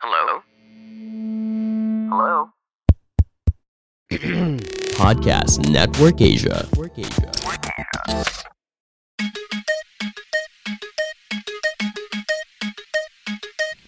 Hello? Hello? Podcast Network Asia.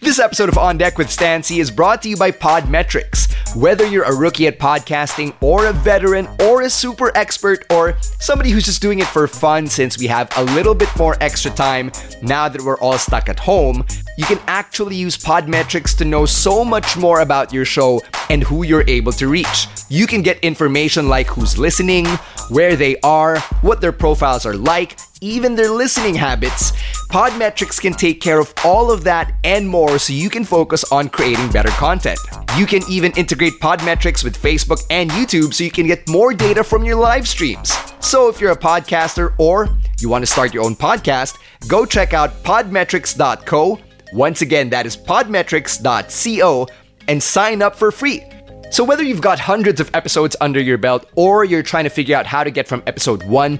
This episode of On Deck with Stan Sy is brought to you by Podmetrics. Whether you're a rookie at podcasting, or a veteran, or a super expert, or somebody who's just doing it for fun since we have a little bit more extra time now that we're all stuck at home, you can actually use Podmetrics to know so much more about your show and who you're able to reach. You can get information like who's listening, where they are, what their profiles are like, even their listening habits. Podmetrics can take care of all of that and more so you can focus on creating better content. You can even integrate Podmetrics with Facebook and YouTube so you can get more data from your live streams. So if you're a podcaster or you want to start your own podcast, go check out podmetrics.co. Once again, that is podmetrics.co and sign up for free. So, whether you've got hundreds of episodes under your belt or you're trying to figure out how to get from episode 1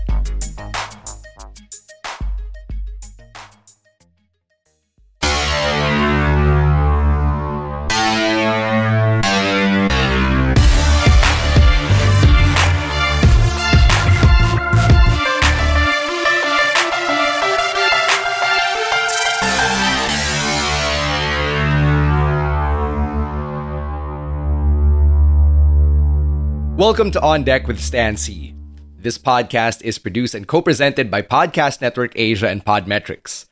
Welcome to On Deck with Stan Sy. This podcast is produced and co-presented by Podcast Network Asia and Podmetrics.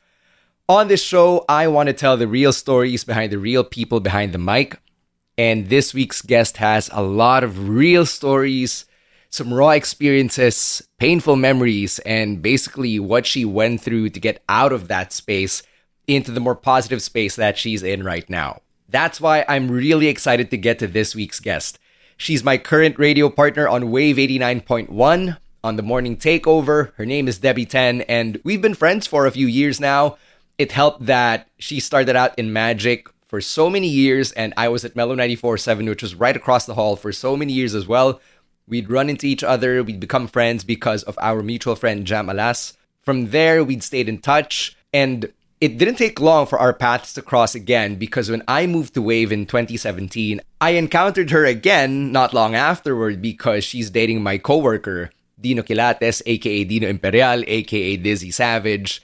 On this show, I want to tell the real stories behind the real people behind the mic. And this week's guest has a lot of real stories, some raw experiences, painful memories, and basically what she went through to get out of that space into the more positive space that she's in right now. That's why I'm really excited to get to this week's guest. She's my current radio partner on Wave 89.1 on the morning takeover. Her name is Debbie Then, and we've been friends for a few years now. It helped that she started out in Magic for so many years, and I was at Mellow 94.7, which was right across the hall for so many years as well. We'd run into each other, we'd become friends because of our mutual friend Jam Alas. From there, we'd stayed in touch, and it didn't take long for our paths to cross again because when I moved to Wave in 2017, I encountered her again not long afterward because she's dating my coworker, Dino Quilates, aka Dino Imperial, aka Dizzy Savage.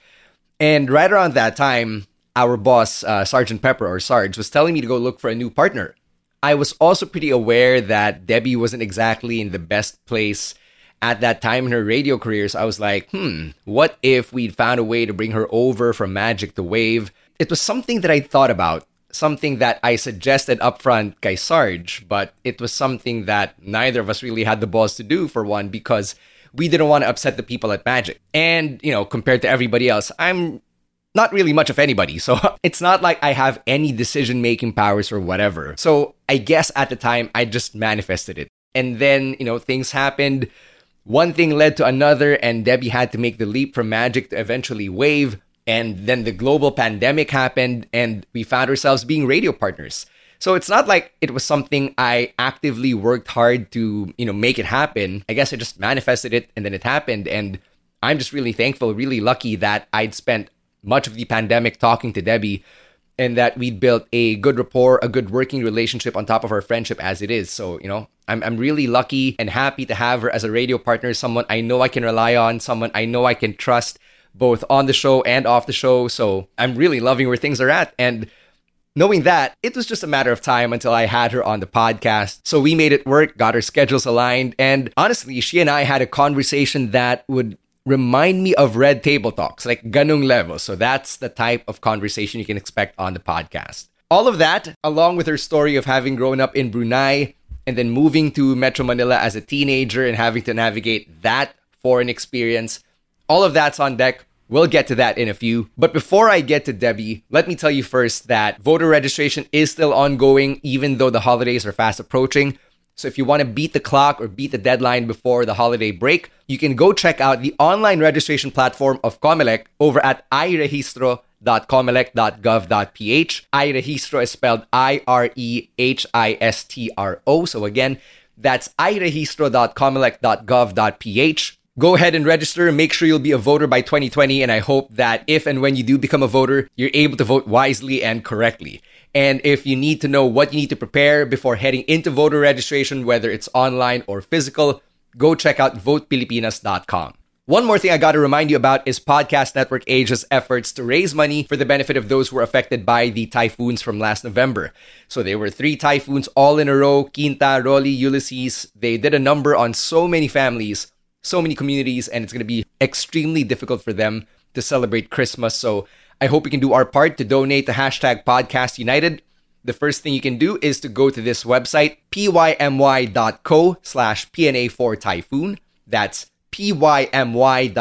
And right around that time, our boss, uh, Sergeant Pepper or Sarge, was telling me to go look for a new partner. I was also pretty aware that Debbie wasn't exactly in the best place at that time in her radio career. So I was like, hmm, what if we'd found a way to bring her over from Magic to Wave? It was something that I thought about, something that I suggested upfront kay Sarge, but it was something that neither of us really had the balls to do for one because we didn't want to upset the people at Magic. And, you know, compared to everybody else, I'm not really much of anybody. So it's not like I have any decision making powers or whatever. So I guess at the time I just manifested it. And then, you know, things happened one thing led to another, and Debbie had to make the leap from Magic to eventually Wave. And then the global pandemic happened, and we found ourselves being radio partners. So it's not like it was something I actively worked hard to, you know, make it happen. I guess I just manifested it and then it happened. And I'm just really thankful, really lucky that I'd spent much of the pandemic talking to Debbie and that we'd built a good rapport, a good working relationship on top of our friendship as it is. So, you know, I'm, I'm really lucky and happy to have her as a radio partner, someone I know I can rely on, someone I know I can trust both on the show and off the show. So I'm really loving where things are at. And Knowing that, it was just a matter of time until I had her on the podcast. So we made it work, got our schedules aligned, and honestly, she and I had a conversation that would remind me of Red Table Talks, like ganung level. So that's the type of conversation you can expect on the podcast. All of that, along with her story of having grown up in Brunei and then moving to Metro Manila as a teenager and having to navigate that foreign experience, all of that's on deck. We'll get to that in a few. But before I get to Debbie, let me tell you first that voter registration is still ongoing, even though the holidays are fast approaching. So if you want to beat the clock or beat the deadline before the holiday break, you can go check out the online registration platform of Comelec over at irehistro.comelec.gov.ph. iRehistro is spelled I R E H I S T R O. So again, that's irehistro.comelec.gov.ph. Go ahead and register. Make sure you'll be a voter by 2020. And I hope that if and when you do become a voter, you're able to vote wisely and correctly. And if you need to know what you need to prepare before heading into voter registration, whether it's online or physical, go check out votepilipinas.com. One more thing I got to remind you about is Podcast Network Asia's efforts to raise money for the benefit of those who were affected by the typhoons from last November. So there were three typhoons all in a row Quinta, Rolly, Ulysses. They did a number on so many families, so many communities, and it's going to be extremely difficult for them to celebrate Christmas. So I hope we can do our part to donate the hashtag Podcast United. The first thing you can do is to go to this website, pymy.co slash PNA4 Typhoon. That's pymy.co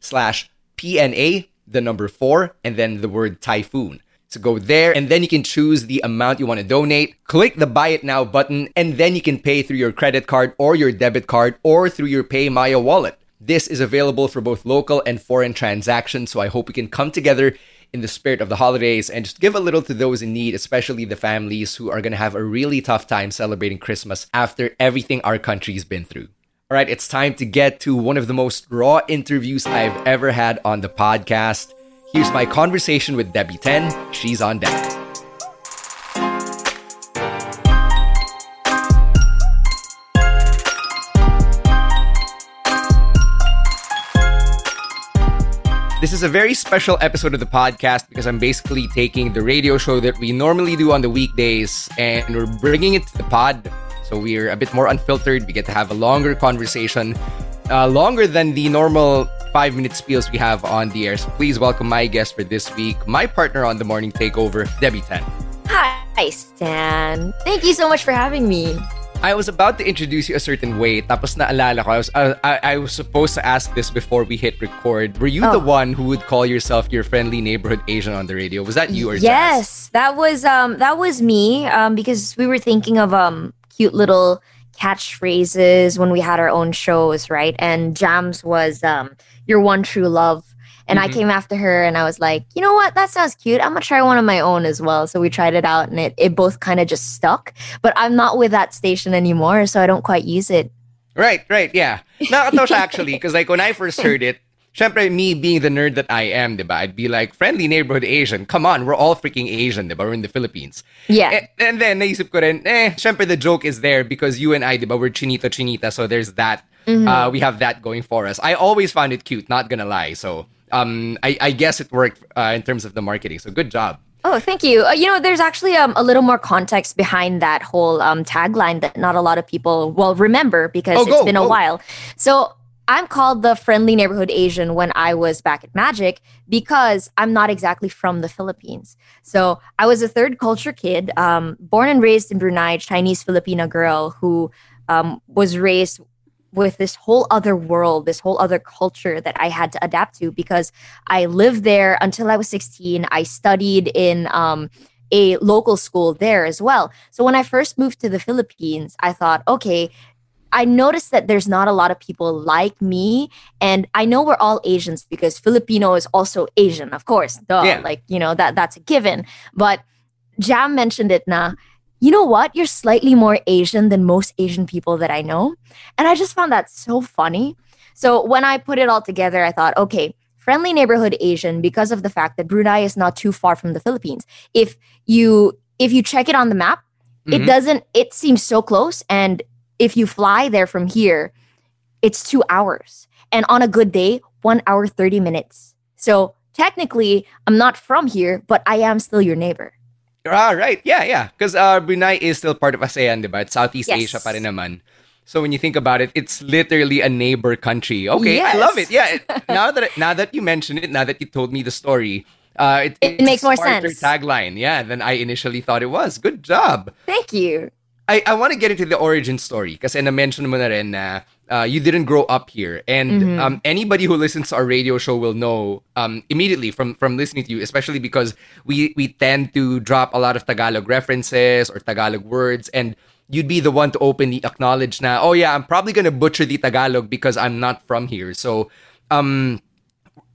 slash PNA, the number four, and then the word typhoon. So go there and then you can choose the amount you want to donate. Click the buy it now button and then you can pay through your credit card or your debit card or through your PayMaya wallet. This is available for both local and foreign transactions, so I hope we can come together in the spirit of the holidays and just give a little to those in need, especially the families who are going to have a really tough time celebrating Christmas after everything our country's been through. All right, it's time to get to one of the most raw interviews I've ever had on the podcast. Here's my conversation with Debbie Then. She's on deck. This is a very special episode of the podcast because I'm basically taking the radio show that we normally do on the weekdays and we're bringing it to the pod. So we're a bit more unfiltered. We get to have a longer conversation, uh, longer than the normal five minute spiels we have on the air. So please welcome my guest for this week, my partner on the morning takeover, Debbie Tan. Hi, Stan. Thank you so much for having me. I was about to introduce you a certain way, tapos naalala ko, I was, I, I, was supposed to ask this before we hit record. Were you oh. the one who would call yourself your friendly neighborhood Asian on the radio? Was that you or Yes, Jazz? that was um that was me um because we were thinking of um cute little catchphrases when we had our own shows, right? And Jams was um your one true love and mm-hmm. I came after her and I was like, you know what? That sounds cute. I'm going to try one of my own as well. So we tried it out and it, it both kind of just stuck. But I'm not with that station anymore. So I don't quite use it. Right, right. Yeah. Nakatawa actually. Because like when I first heard it, Syempre, me being the nerd that I am, diba? I'd be like, friendly neighborhood Asian. Come on, we're all freaking Asian, diba? We're in the Philippines. Yeah. And, and then, naisip ko rin, eh, syempre the joke is there because you and I, diba, we're chinito chinita, so there's that. Mm-hmm. Uh, we have that going for us. I always found it cute, not gonna lie. So um, I, I guess it worked uh, in terms of the marketing. So good job. Oh, thank you. Uh, you know, there's actually um, a little more context behind that whole um, tagline that not a lot of people will remember because oh, it's been a while. So I'm called the friendly neighborhood Asian when I was back at Magic because I'm not exactly from the Philippines. So I was a third culture kid, um, born and raised in Brunei, Chinese Filipina girl who um, was raised with this whole other world, this whole other culture that I had to adapt to because I lived there until I was 16. I studied in um, a local school there as well. So when I first moved to the Philippines, I thought, okay, I noticed that there's not a lot of people like me. And I know we're all Asians because Filipino is also Asian, of course. Duh. Yeah. Like, you know, that that's a given. But Jam mentioned it na you know what? You're slightly more Asian than most Asian people that I know. And I just found that so funny. So when I put it all together, I thought, okay, friendly neighborhood Asian because of the fact that Brunei is not too far from the Philippines. If you if you check it on the map, mm-hmm. it doesn't it seems so close and if you fly there from here, it's 2 hours. And on a good day, 1 hour 30 minutes. So technically, I'm not from here, but I am still your neighbor. Ah, right. Yeah, yeah. Because uh, Brunei is still part of ASEAN, diba? It's Southeast Yes. Asia pa rin naman. So when you think about it, it's literally a neighbor country. Okay, I love it. Yeah. now that now that you mentioned it, now that you told me the story, uh, it, It it's makes more sense. tagline. Yeah, than I initially thought it was. Good job. Thank you. I, I want to get into the origin story kasi na-mention mo na rin na uh, you didn't grow up here. And Mm-hmm. um, anybody who listens to our radio show will know um, immediately from, from listening to you, especially because we, we tend to drop a lot of Tagalog references or Tagalog words. And you'd be the one to openly acknowledge na, oh yeah, I'm probably going to butcher the Tagalog because I'm not from here. So um,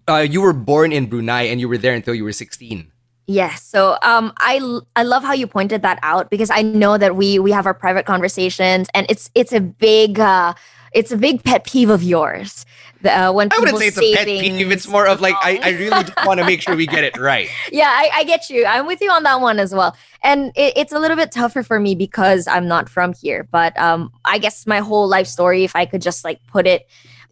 uh, you were born in Brunei and you were there until you were 16. Yes. So um I I love how you pointed that out because I know that we we have our private conversations and it's it's a big uh it's a big pet peeve of yours. Uh, when I wouldn't say it's a pet peeve. It's more of like, I, I really want to make sure we get it right. yeah, I, I get you. I'm with you on that one as well. And it, it's a little bit tougher for me because I'm not from here. But um, I guess my whole life story, if I could just like put it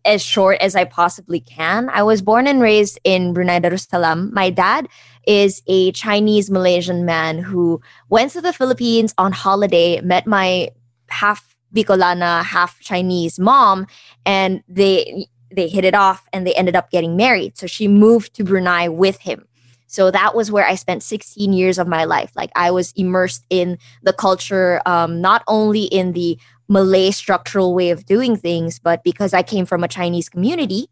as short as I possibly can, I was born and raised in Brunei Darussalam. My dad is a Chinese Malaysian man who went to the Philippines on holiday, met my half Bicolana, half Chinese mom, and they they hit it off and they ended up getting married. So she moved to Brunei with him. So that was where I spent 16 years of my life. Like I was immersed in the culture, um, not only in the Malay structural way of doing things, but because I came from a Chinese community,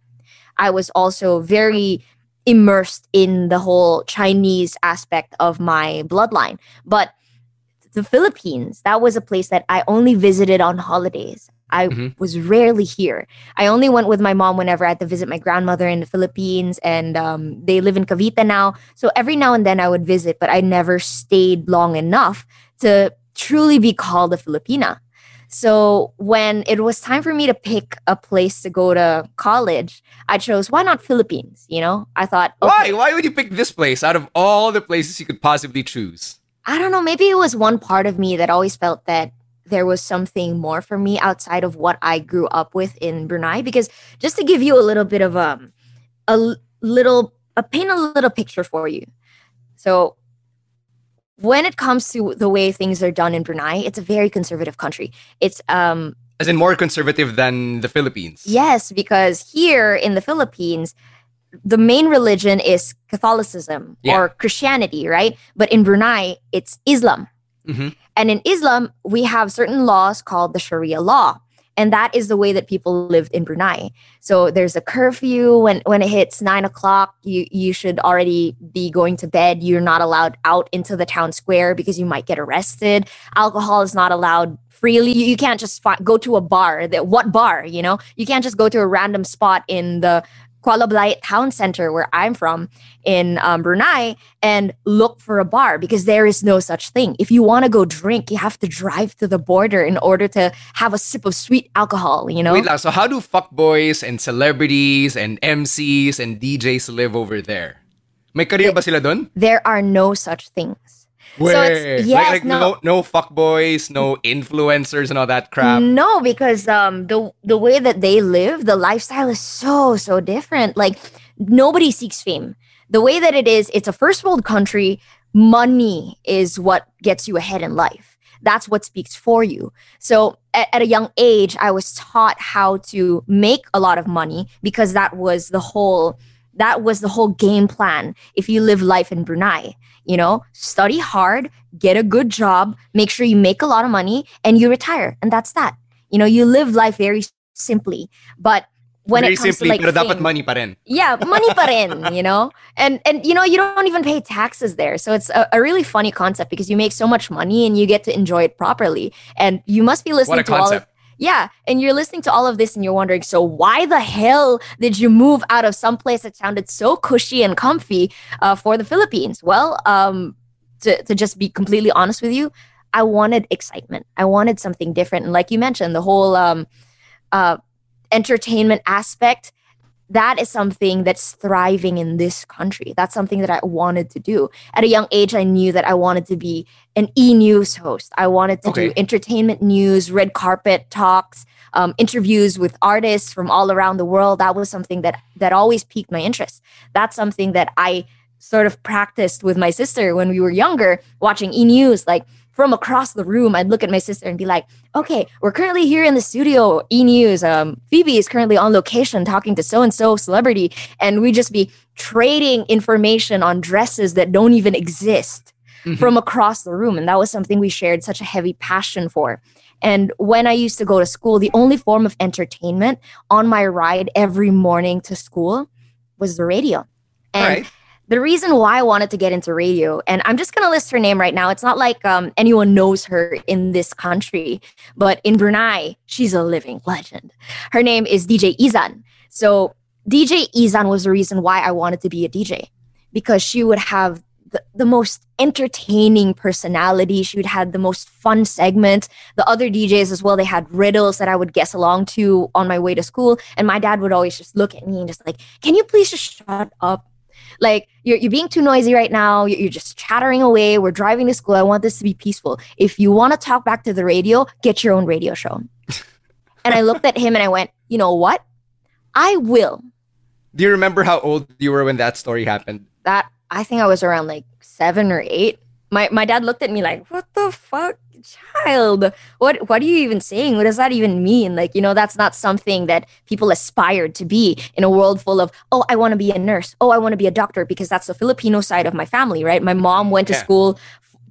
I was also very immersed in the whole Chinese aspect of my bloodline. But the Philippines, that was a place that I only visited on holidays. I Mhm. was rarely here. I only went with my mom whenever I had to visit my grandmother in the Philippines, and um, they live in Cavite now. So every now and then I would visit, but I never stayed long enough to truly be called a Filipina. So when it was time for me to pick a place to go to college, I chose why not Philippines? You know, I thought Why? okay, Why would you pick this place out of all the places you could possibly choose? I don't know. Maybe it was one part of me that always felt that there was something more for me outside of what I grew up with in Brunei. Because just to give you a little bit of um, a little, a paint a little picture for you. So when it comes to the way things are done in Brunei, it's a very conservative country. It's um As in more conservative than the Philippines. Yes, because here in the Philippines, the main religion is Catholicism Yeah. or Christianity, right? But in Brunei, it's Islam. Mhm. And in Islam, we have certain laws called the Sharia law. And that is the way that people lived in Brunei. So there's a curfew when when it hits nine o'clock. You you should already be going to bed. You're not allowed out into the town square because you might get arrested. Alcohol is not allowed freely. You, you can't just fi- go to a bar. That what bar? You know, you can't just go to a random spot in the Kuala Belait town center where I'm from in um, Brunei and look for a bar because there is no such thing. If you want to go drink, you have to drive to the border in order to have a sip of sweet alcohol, you know? Wait lang, so how do fuckboys and celebrities and MCs and DJs live over there? May career ba sila dun? there are no such things. Wait, So it's yes, like, like no. no no fuckboys, no influencers and all that crap. No, because um the the way that they live, the lifestyle is so so different. Like nobody seeks fame. The way that it is, it's a first world country. Money is what gets you ahead in life. That's what speaks for you. So at, at a young age, I was taught how to make a lot of money because that was the whole that was the whole game plan if you live life in Brunei. You know, study hard, get a good job, make sure you make a lot of money, and you retire. And that's that. You know, you live life very simply. But when Very it comes simply, to like pero dapat money pa rin. yeah, money pa rin, you know? And and you know, you don't even pay taxes there. So it's a, a really funny concept because you make so much money and you get to enjoy it properly. And you must be listening to all of concept. Yeah, and you're listening to all of this and you're wondering, so why the hell did you move out of some place that sounded so cushy and comfy uh, for the Philippines? Well, um, to, to just be completely honest with you, I wanted excitement. I wanted something different. And like you mentioned, the whole um, uh, entertainment aspect, that is something that's thriving in this country. That's something that I wanted to do. At a young age, I knew that I wanted to be an e news host. I wanted to do entertainment news, red carpet talks, um, interviews with artists from all around the world. That was something that that always piqued my interest. That's something that I sort of practiced with my sister when we were younger, watching E News, like from across the room, I'd look at my sister and be like, okay, we're currently here in the studio, E News. Um, Phoebe is currently on location talking to so and so celebrity. And we just be trading information on dresses that don't even exist mm-hmm. from across the room. And that was something we shared such a heavy passion for. And when I used to go to school, the only form of entertainment on my ride every morning to school was the radio. And right. The reason why I wanted to get into radio, and I'm just going to list her name right now. It's not like um, anyone knows her in this country, but in Brunei, she's a living legend. Her name is DJ Izan. So DJ Izan was the reason why I wanted to be a DJ because she would have the, the most entertaining personality. She would have the most fun segments. The other DJs as well, they had riddles that I would guess along to on my way to school. And my dad would always just look at me and just like, can you please just shut up? Like, you're, you're being too noisy right now. You're, you're just chattering away. We're driving to school. I want this to be peaceful. If you want to talk back to the radio, get your own radio show. and I looked at him and I went, you know what? I will. Do you remember how old you were when that story happened? That I think I was around like seven or eight. My my dad looked at me like, "What the fuck, child? What what are you even saying? What does that even mean? Like, you know, that's not something that people aspired to be in a world full of, oh, I want to be a nurse. Oh, I want to be a doctor because that's the Filipino side of my family, right? My mom went to yeah. school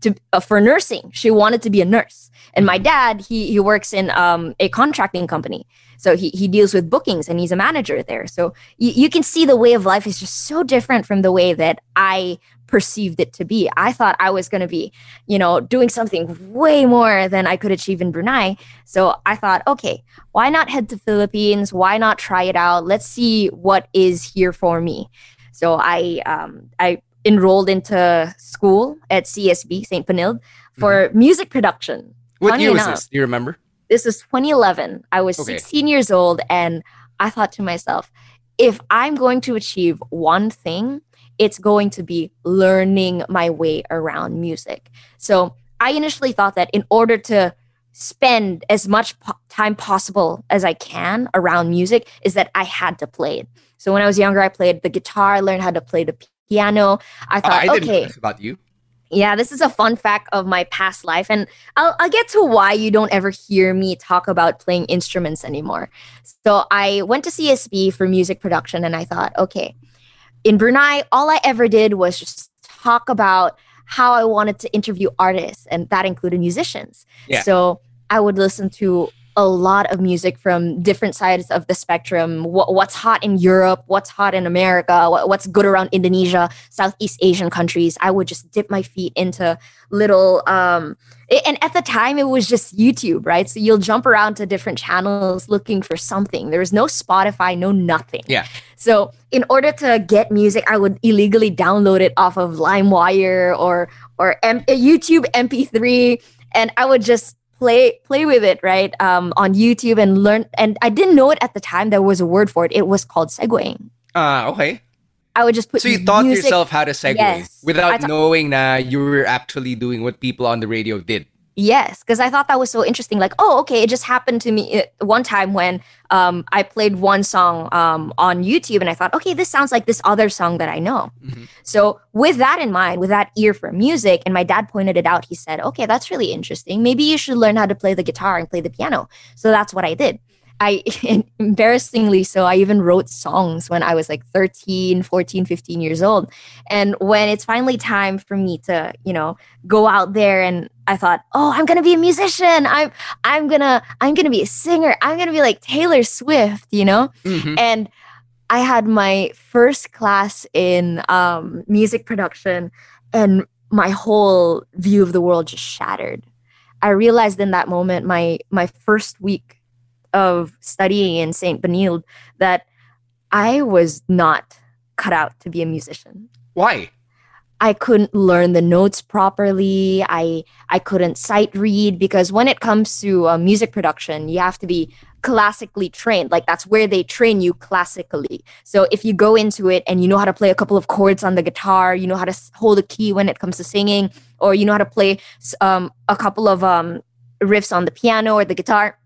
to uh, for nursing. She wanted to be a nurse, and my dad he he works in um, a contracting company. So he, he deals with bookings and he's a manager there. So you, you can see the way of life is just so different from the way that I perceived it to be. I thought I was going to be, you know, doing something way more than I could achieve in Brunei. So I thought, okay, why not head to Philippines? Why not try it out? Let's see what is here for me. So I um, I enrolled into school at CSB St. Benilde for mm-hmm. music production. What Funny year was enough, this? Do you remember? This is 2011. I was okay. 16 years old, and I thought to myself, if I'm going to achieve one thing, it's going to be learning my way around music. So I initially thought that in order to spend as much po- time possible as I can around music, is that I had to play it. So when I was younger, I played the guitar, I learned how to play the piano. I thought, I okay, about you. Yeah, this is a fun fact of my past life. And I'll, I'll get to why you don't ever hear me talk about playing instruments anymore. So I went to CSB for music production and I thought, okay, in Brunei, all I ever did was just talk about how I wanted to interview artists, and that included musicians. Yeah. So I would listen to a lot of music from different sides of the spectrum. What, what's hot in Europe? What's hot in America? What, what's good around Indonesia, Southeast Asian countries? I would just dip my feet into little. Um, and at the time, it was just YouTube, right? So you'll jump around to different channels looking for something. There was no Spotify, no nothing. Yeah. So in order to get music, I would illegally download it off of LimeWire or or M- YouTube MP3, and I would just play play with it right um, on YouTube and learn. And I didn't know it at the time. There was a word for it. It was called segueing. Ah, uh, okay. I would just put. So you taught music. yourself how to segue yes. without knowing that you were actually doing what people on the radio did. Yes, because I thought that was so interesting. Like, oh, okay, it just happened to me one time when um, I played one song um, on YouTube, and I thought, okay, this sounds like this other song that I know. Mm-hmm. So, with that in mind, with that ear for music, and my dad pointed it out, he said, okay, that's really interesting. Maybe you should learn how to play the guitar and play the piano. So that's what I did. I embarrassingly so I even wrote songs when I was like 13, 14, 15 years old. And when it's finally time for me to, you know, go out there and I thought, "Oh, I'm going to be a musician. I'm I'm going to I'm going to be a singer. I'm going to be like Taylor Swift, you know?" Mm-hmm. And I had my first class in um, music production and my whole view of the world just shattered. I realized in that moment my my first week of studying in St. Benilde that I was not cut out to be a musician. Why? I couldn't learn the notes properly. I I couldn't sight read because when it comes to uh, music production, you have to be classically trained. Like that's where they train you classically. So if you go into it and you know how to play a couple of chords on the guitar, you know how to hold a key when it comes to singing, or you know how to play um, a couple of um, riffs on the piano or the guitar,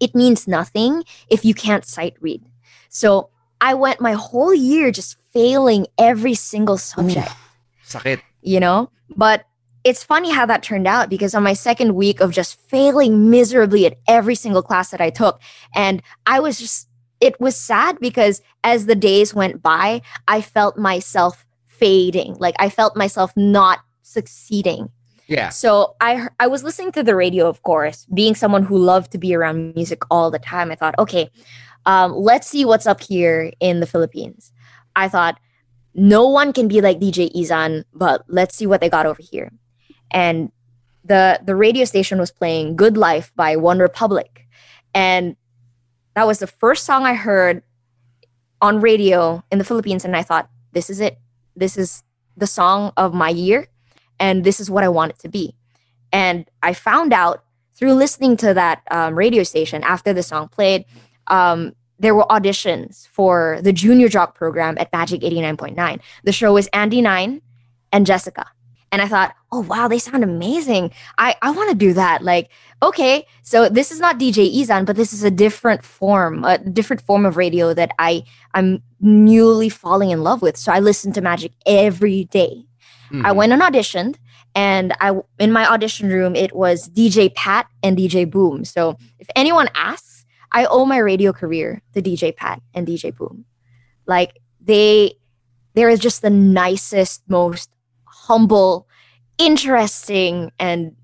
it means nothing if you can't sight read. So I went my whole year just failing every single subject. Sakit. You know? But it's funny how that turned out because on my second week of just failing miserably at every single class that I took, and I was just, it was sad because as the days went by, I felt myself fading. Like I felt myself not succeeding. Yeah. So I I was listening to the radio, of course, being someone who loved to be around music all the time. I thought, okay, um, let's see what's up here in the Philippines. I thought, no one can be like DJ Izan, but let's see what they got over here. And the the radio station was playing Good Life by One Republic. And that was the first song I heard on radio in the Philippines. And I thought, this is it. This is the song of my year and this is what I want it to be. And I found out through listening to that um, radio station after the song played, um, there were auditions for the junior jock program at Magic 89.9. The show was Andy Nine and Jessica. And I thought, oh wow, they sound amazing. I, I want to do that. Like, okay, so this is not DJ Izan, but this is a different form, a different form of radio that I I'm newly falling in love with. So I listen to Magic every day. Mm-hmm. I went and auditioned, and I in my audition room it was DJ Pat and DJ Boom. So if anyone asks, I owe my radio career to DJ Pat and DJ Boom. Like they, they're just the nicest, most humble, interesting, and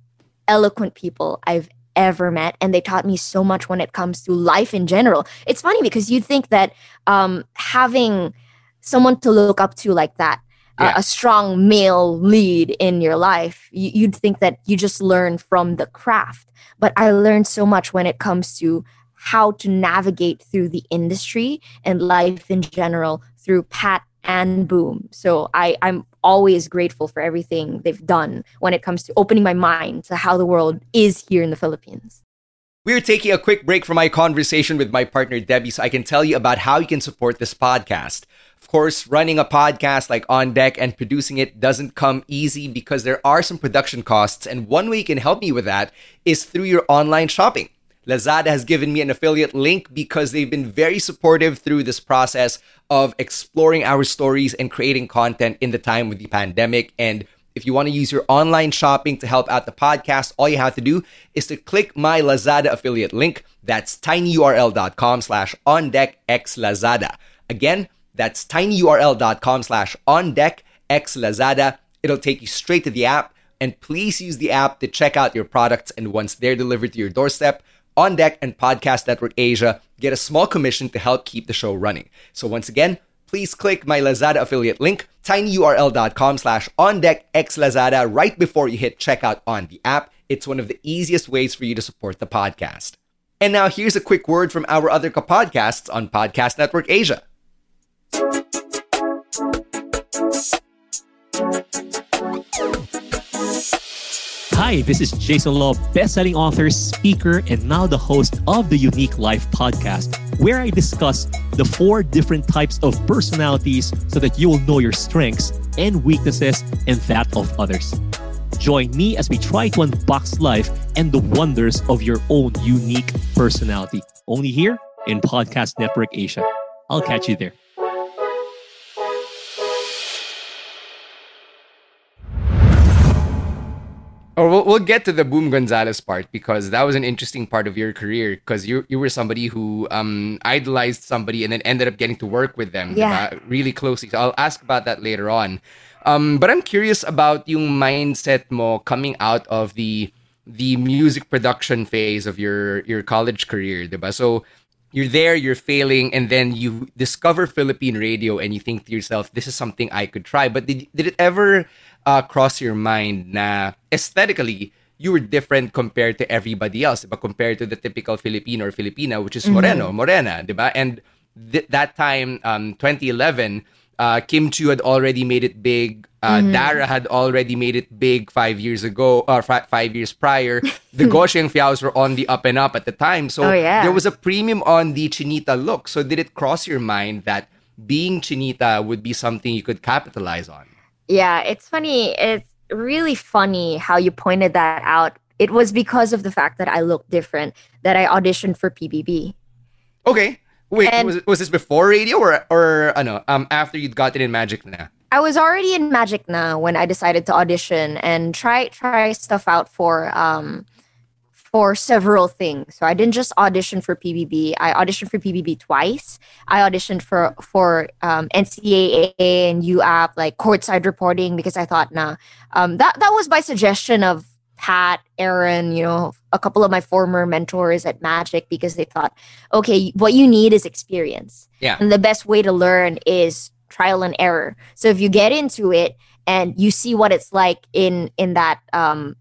eloquent people I've ever met and they taught me so much when it comes to life in general it's funny because you'd think that um, having someone to look up to like that yeah. a, a, strong male lead in your life, you, you'd think that you just learn from the craft. But I learned so much when it comes to how to navigate through the industry and life in general through Pat and Boom. So I, I'm always grateful for everything they've done when it comes to opening my mind to how the world is here in the Philippines. We're taking a quick break from my conversation with my partner Debbie so I can tell you about how you can support this podcast. Of course, running a podcast like On Deck and producing it doesn't come easy because there are some production costs, and one way you can help me with that is through your online shopping. Lazada has given me an affiliate link because they've been very supportive through this process of exploring our stories and creating content in the time with the pandemic. And if you want to use your online shopping to help out the podcast, all you have to do is to click my Lazada affiliate link. That's tinyurl.com slash on deck x Lazada. Again, that's tinyurl.com slash on deck x Lazada. It'll take you straight to the app. And please use the app to check out your products. And once they're delivered to your doorstep, On Deck and Podcast Network Asia get a small commission to help keep the show running. So once again, please click my Lazada affiliate link, tinyurl.com slash on deck x Lazada right before you hit checkout on the app. It's one of the easiest ways for you to support the podcast. And now here's a quick word from our other podcasts on Podcast Network Asia. Hi, this is Jason Law, best-selling author, speaker, and now the host of the Unique Life podcast, where I discuss the four different types of personalities so that you will know your strengths and weaknesses and that of others. Join me as we try to unbox life and the wonders of your own unique personality. Only here in Podcast Network Asia. I'll catch you there. Or we'll, we'll get to the Boom Gonzalez part because that was an interesting part of your career because you you were somebody who um, idolized somebody and then ended up getting to work with them yeah. really closely. So I'll ask about that later on. Um, but I'm curious about yung mindset mo coming out of the the music production phase of your your college career, diba? So you're there, you're failing, and then you discover Philippine radio and you think to yourself, this is something I could try. But did, did it ever uh, cross your mind na aesthetically you were different compared to everybody else, but compared to the typical Filipino or Filipina, which is moreno, mm-hmm. morena, diba? And th- that time, um, 2011, uh, Kim Chiu had already made it big. Uh, mm-hmm. Dara had already made it big five years ago, or f- five years prior. The Gosheng Fiaos were on the up and up at the time. So oh, yeah. there was a premium on the Chinita look. So did it cross your mind that being Chinita would be something you could capitalize on? Yeah, it's funny. It's really funny how you pointed that out. It was because of the fact that I looked different that I auditioned for PBB. Okay. Wait, and was, was this before radio or or uh, no, um after you'd gotten in Magic na? I was already in Magic now when I decided to audition and try try stuff out for um for several things. So I didn't just audition for PBB. I auditioned for PBB twice. I auditioned for for um, NCAA and UAAP, like courtside reporting, because I thought, nah, um, that that was by suggestion of Pat, Aaron, you know, a couple of my former mentors at Magic, because they thought, okay, what you need is experience. Yeah. And the best way to learn is trial and error. So if you get into it and you see what it's like in in that um,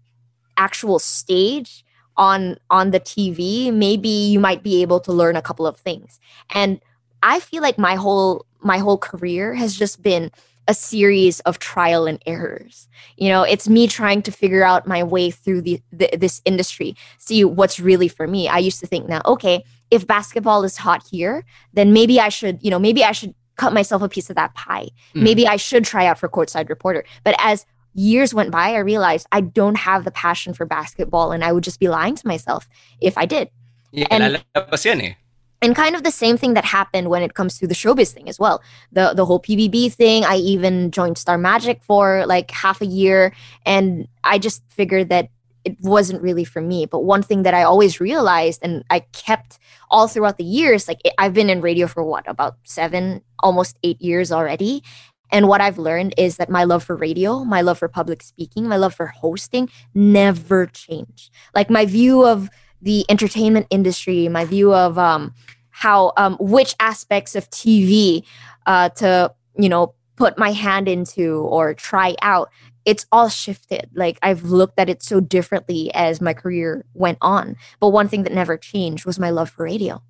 actual stage on on the TV, maybe you might be able to learn a couple of things. And I feel like my whole my whole career has just been a series of trial and errors. You know, it's me trying to figure out my way through the, the, this industry, see what's really for me. I used to think now, okay, if basketball is hot here, then maybe I should, you know, maybe I should cut myself a piece of that pie. Mm. Maybe I should try out for courtside reporter. But as years went by, I realized I don't have the passion for basketball and I would just be lying to myself if I did. Yeah, and, and kind of the same thing that happened when it comes to the showbiz thing as well. The the whole PBB thing, I even joined Star Magic for like half a year and I just figured that it wasn't really for me. But one thing that I always realized and I kept all throughout the years, like I've been in radio for what, about seven, almost eight years already. And what I've learned is that my love for radio, my love for public speaking, my love for hosting never changed. Like my view of the entertainment industry, my view of um, how um, which aspects of TV uh, to you know put my hand into or try out it's all shifted. Like i've looked at it so differently as my career went on. But one thing that never changed was my love for radio.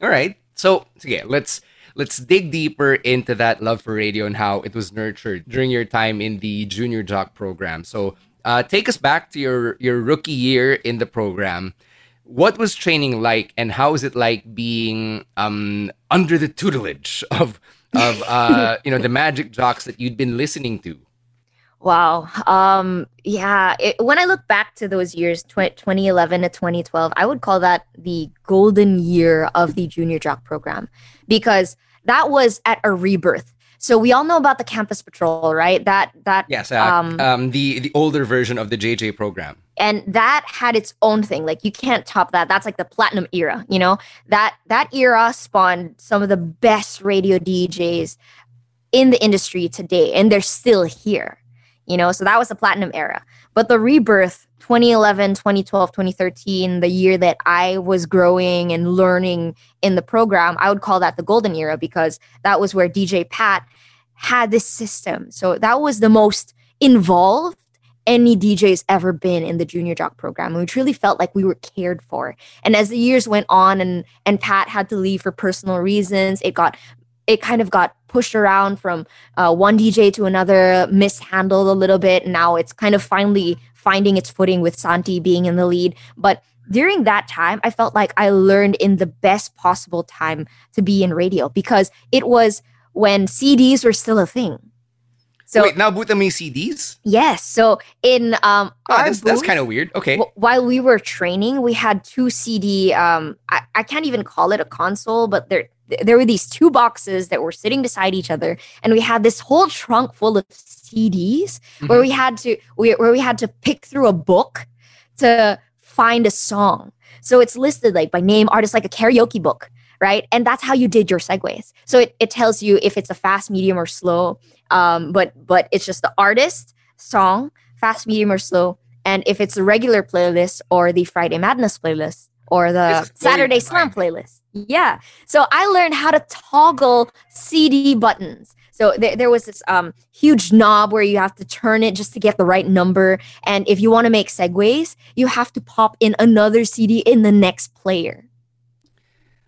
All right. So yeah let's let's dig deeper into that love for radio and how it was nurtured during your time in the junior jock program. So, uh, take us back to your your rookie year in the program. What was training like, and how is it like being um, under the tutelage of of uh, you know the magic jocks that you'd been listening to? Wow. Um, yeah. It, when I look back to those years, tw- 2011 to 2012, I would call that the golden year of the junior jock program because that was at a rebirth. So we all know about the campus patrol, right? That that yes, uh, um, um, the the older version of the JJ program, and that had its own thing. Like you can't top that. That's like the platinum era. You know that that era spawned some of the best radio DJs in the industry today, and they're still here. You know, so that was the platinum era. But the rebirth 2011, 2012, 2013, the year that I was growing and learning in the program, I would call that the golden era because that was where DJ Pat had this system. So that was the most involved any DJ's ever been in the junior jock program. And we truly felt like we were cared for. And as the years went on and and Pat had to leave for personal reasons, it got it kind of got pushed around from uh, one DJ to another, mishandled a little bit. Now it's kind of finally finding its footing with Santi being in the lead. But during that time, I felt like I learned in the best possible time to be in radio because it was when CDs were still a thing. So wait, now boot them in CDs? Yes. So in um, oh, our that's, that's kind of weird. Okay. W- while we were training, we had two CD. Um, I, I can't even call it a console, but there there were these two boxes that were sitting beside each other, and we had this whole trunk full of CDs mm-hmm. where we had to we, where we had to pick through a book to find a song. So it's listed like by name, artist, like a karaoke book, right? And that's how you did your segues. So it, it tells you if it's a fast, medium, or slow. Um, but but it's just the artist, song, fast, medium, or slow. And if it's a regular playlist or the Friday Madness playlist or the Saturday Slam playlist. Yeah. So I learned how to toggle CD buttons. So there, there was this um, huge knob where you have to turn it just to get the right number. And if you want to make segues, you have to pop in another CD in the next player.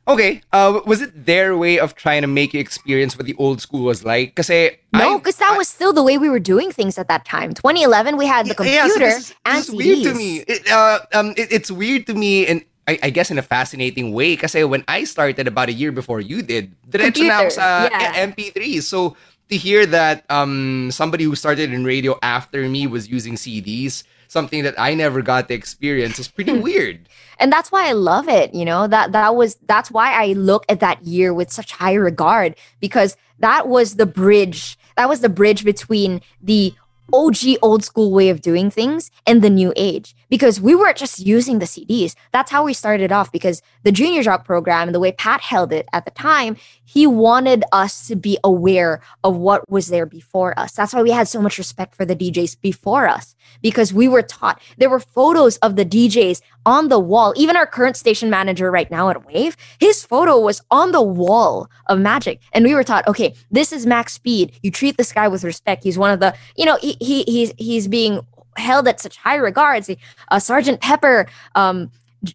Okay, uh, was it their way of trying to make you experience what the old school was like? Because no, because that I, was still the way we were doing things at that time. 2011, we had the computer yeah, so this is, and this is weird to me. It, uh, um, it, it's weird to me, and I, I, guess in a fascinating way kasi when I started about a year before you did, diretso na ako sa yeah. MP3. So to hear that um somebody who started in radio after me was using CDs, something that I never got to experience is pretty weird. And that's why I love it, you know. That that was that's why I look at that year with such high regard because that was the bridge that was the bridge between the OG old school way of doing things and the new age because we weren't just using the CDs. That's how we started off because the junior jock program and the way Pat held it at the time, he wanted us to be aware of what was there before us. That's why we had so much respect for the DJs before us because we were taught. There were photos of the DJs on the wall. Even our current station manager right now at Wave, his photo was on the wall of Magic. And we were taught, okay, this is max speed. You treat this guy with respect. He's one of the, you know, he, he he's he's being held at such high regards. Uh, Sergeant Pepper, um,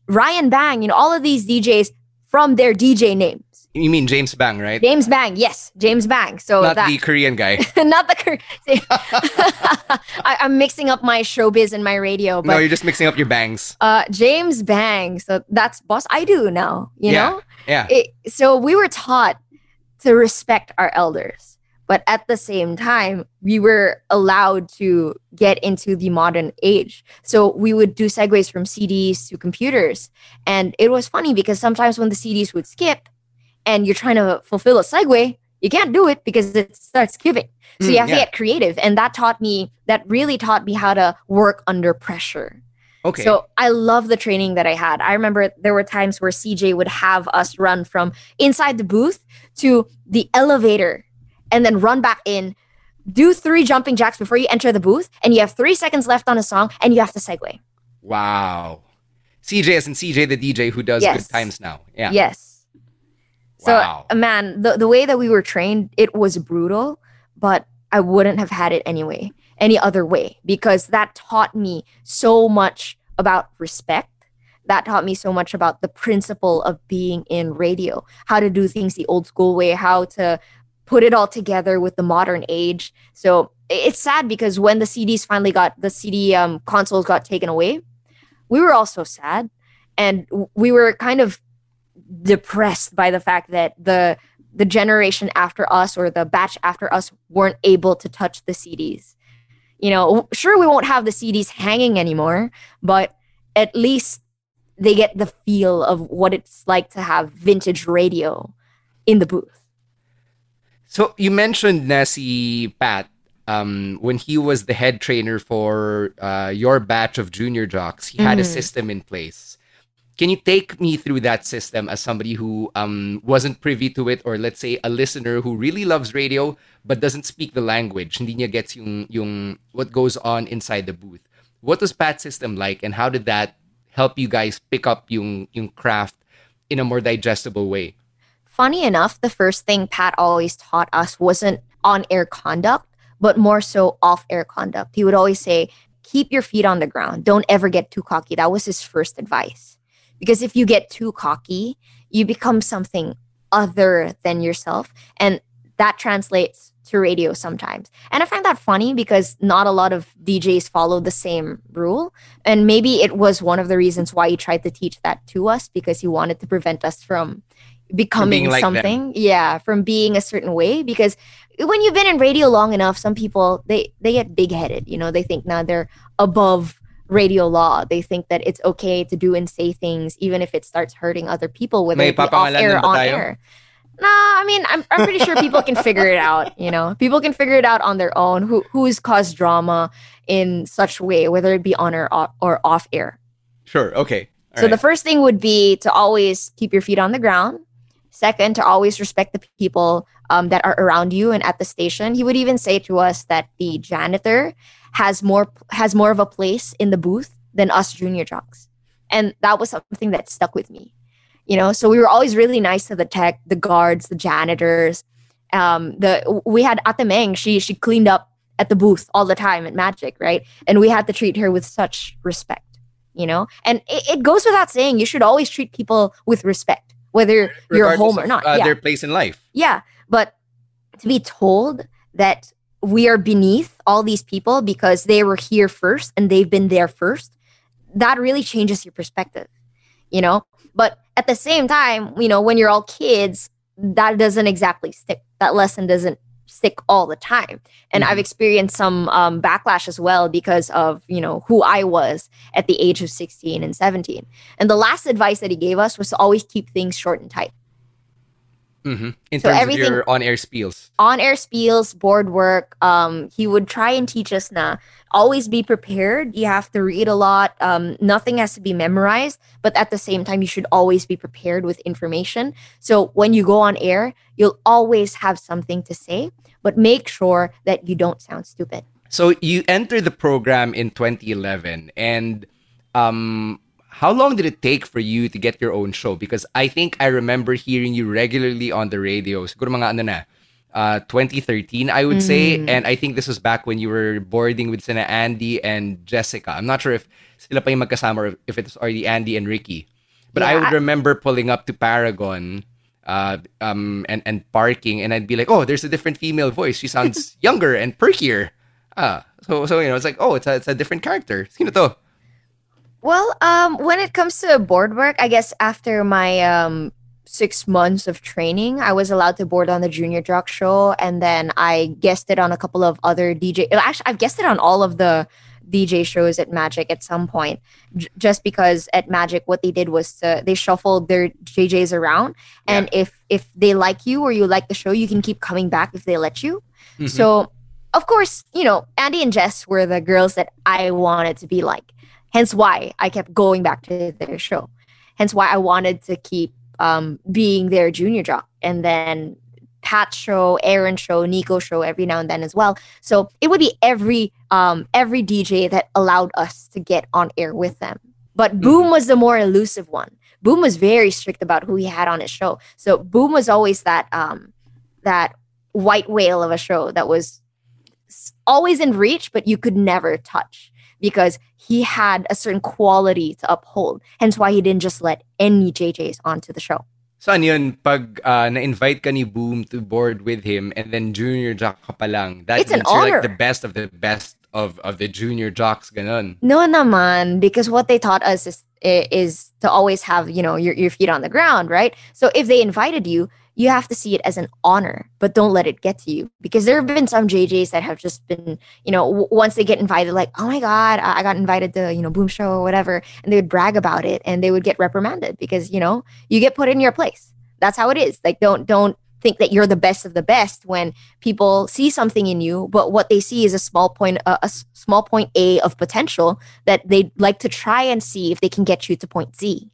Ryan Bang, you know, all of these DJs from their DJ names. You mean James Bang, right? James Bang, yes, James Bang. So not that, the Korean guy. not the Korean. I, am mixing up my showbiz and my radio. But, no, you're just mixing up your bangs. Uh, James Bang. So that's boss. I do now. You yeah, know. Yeah. It, so we were taught to respect our elders but at the same time, we were allowed to get into the modern age. So we would do segues from CDs to computers. And it was funny because sometimes when the CDs would skip and you're trying to fulfill a segue, you can't do it because it starts skipping. So mm, you have yeah. to get creative. And that taught me, that really taught me how to work under pressure. Okay. So I love the training that I had. I remember there were times where CJ would have us run from inside the booth to the elevator and then run back in, do three jumping jacks before you enter the booth, and you have three seconds left on a song, and you have to segue. Wow. CJ is in CJ the DJ who does yes. good times now. Yeah. Yes. Wow. So man, the, the way that we were trained, it was brutal, but I wouldn't have had it anyway, any other way, because that taught me so much about respect. That taught me so much about the principle of being in radio, how to do things the old school way, how to put it all together with the modern age. So it's sad because when the CDs finally got the CD um, consoles got taken away, we were all so sad, and we were kind of depressed by the fact that the the generation after us or the batch after us weren't able to touch the CDs. You know, sure we won't have the CDs hanging anymore, but at least they get the feel of what it's like to have vintage radio in the booth. So you mentioned Nessie Pat um, when he was the head trainer for uh, your batch of junior jocks. He mm. had a mm-hmm. system in place. Can you take me through that system as somebody who um, wasn't privy to it, or let's say a listener who really loves radio but doesn't speak the language? Hindi niya gets yung, yung what goes on inside the booth. What was Pat's system like, and how did that help you guys pick up yung yung craft in a more digestible way? Funny enough, the first thing Pat always taught us wasn't on air conduct, but more so off air conduct. He would always say, keep your feet on the ground. Don't ever get too cocky. That was his first advice. Because if you get too cocky, you become something other than yourself. And that translates to radio sometimes. And I find that funny because not a lot of DJs follow the same rule. And maybe it was one of the reasons why he tried to teach that to us because he wanted to prevent us from becoming like something them. yeah from being a certain way because when you've been in radio long enough some people they they get big headed you know they think now they're above radio law they think that it's okay to do and say things even if it starts hurting other people whether it be off air on air Nah, I mean, I'm, I'm pretty sure people can figure it out. You know, people can figure it out on their own. Who who's caused drama in such way, whether it be on or or off air. Sure. Okay. All so right. the first thing would be to always keep your feet on the ground. Second, to always respect the people um, that are around you and at the station. He would even say to us that the janitor has more has more of a place in the booth than us junior jocks, and that was something that stuck with me. You know, so we were always really nice to the tech, the guards, the janitors. Um, the we had Atemeng. She she cleaned up at the booth all the time at Magic, right? And we had to treat her with such respect. You know, and it, it goes without saying you should always treat people with respect whether you're home or not. Uh, yeah. Their place in life. Yeah. But to be told that we are beneath all these people because they were here first and they've been there first, that really changes your perspective, you know? But at the same time, you know, when you're all kids, that doesn't exactly stick. That lesson doesn't stick all the time. And mm-hmm. i've experienced some um, backlash as well because of you know who i was at the age of 16 and 17 and the last advice that he gave us was to always keep things short and tight Mm-hmm. In so terms everything, of your on-air spiels. On-air spiels, board work. Um, he would try and teach us na always be prepared. You have to read a lot. Um, nothing has to be memorized, but at the same time, you should always be prepared with information. So when you go on air, you'll always have something to say, but make sure that you don't sound stupid. So you entered the program in 2011, and um, how long did it take for you to get your own show? Because I think I remember hearing you regularly on the radio. Siguro mga ano na, uh, 2013, I would mm. say. And I think this was back when you were boarding with Sina Andy and Jessica. I'm not sure if sila pa yung magkasama or if it was already Andy and Ricky. But yeah, I would remember pulling up to Paragon uh, um, and, and parking, and I'd be like, oh, there's a different female voice. She sounds younger and perkier. Ah, so, so you know, it's like, oh, it's a, it's a different character. Sino to? Well, um, when it comes to board work, I guess after my um, six months of training, I was allowed to board on the Junior Jock show, and then I guested on a couple of other DJ. Actually, I've guested on all of the DJ shows at Magic at some point, j- just because at Magic what they did was to, they shuffled their JJs around, and yeah. if if they like you or you like the show, you can keep coming back if they let you. Mm-hmm. So, of course, you know Andy and Jess were the girls that I wanted to be like. Hence why I kept going back to their show. Hence why I wanted to keep um, being their junior jock. And then Pat show, Aaron show, Nico show every now and then as well. So it would be every um, every DJ that allowed us to get on air with them. But mm-hmm. Boom was the more elusive one. Boom was very strict about who he had on his show. So Boom was always that um, that white whale of a show that was always in reach, but you could never touch because he had a certain quality to uphold. Hence why he didn't just let any JJs onto the show. Saan yun, pag uh, na-invite ka ni Boom to board with him and then junior jock ka pa lang, that it's an honor. like the best of the best of, of the junior jocks, ganun. No naman, because what they taught us is, is to always have, you know, your, your feet on the ground, right? So if they invited you, you have to see it as an honor, but don't let it get to you. Because there have been some JJs that have just been, you know, w- once they get invited, like, oh my God, I got invited to, you know, Boom Show or whatever. And they would brag about it and they would get reprimanded because, you know, you get put in your place. That's how it is. Like, don't, don't think that you're the best of the best when people see something in you, but what they see is a small point, uh, a small point A of potential that they'd like to try and see if they can get you to point Z.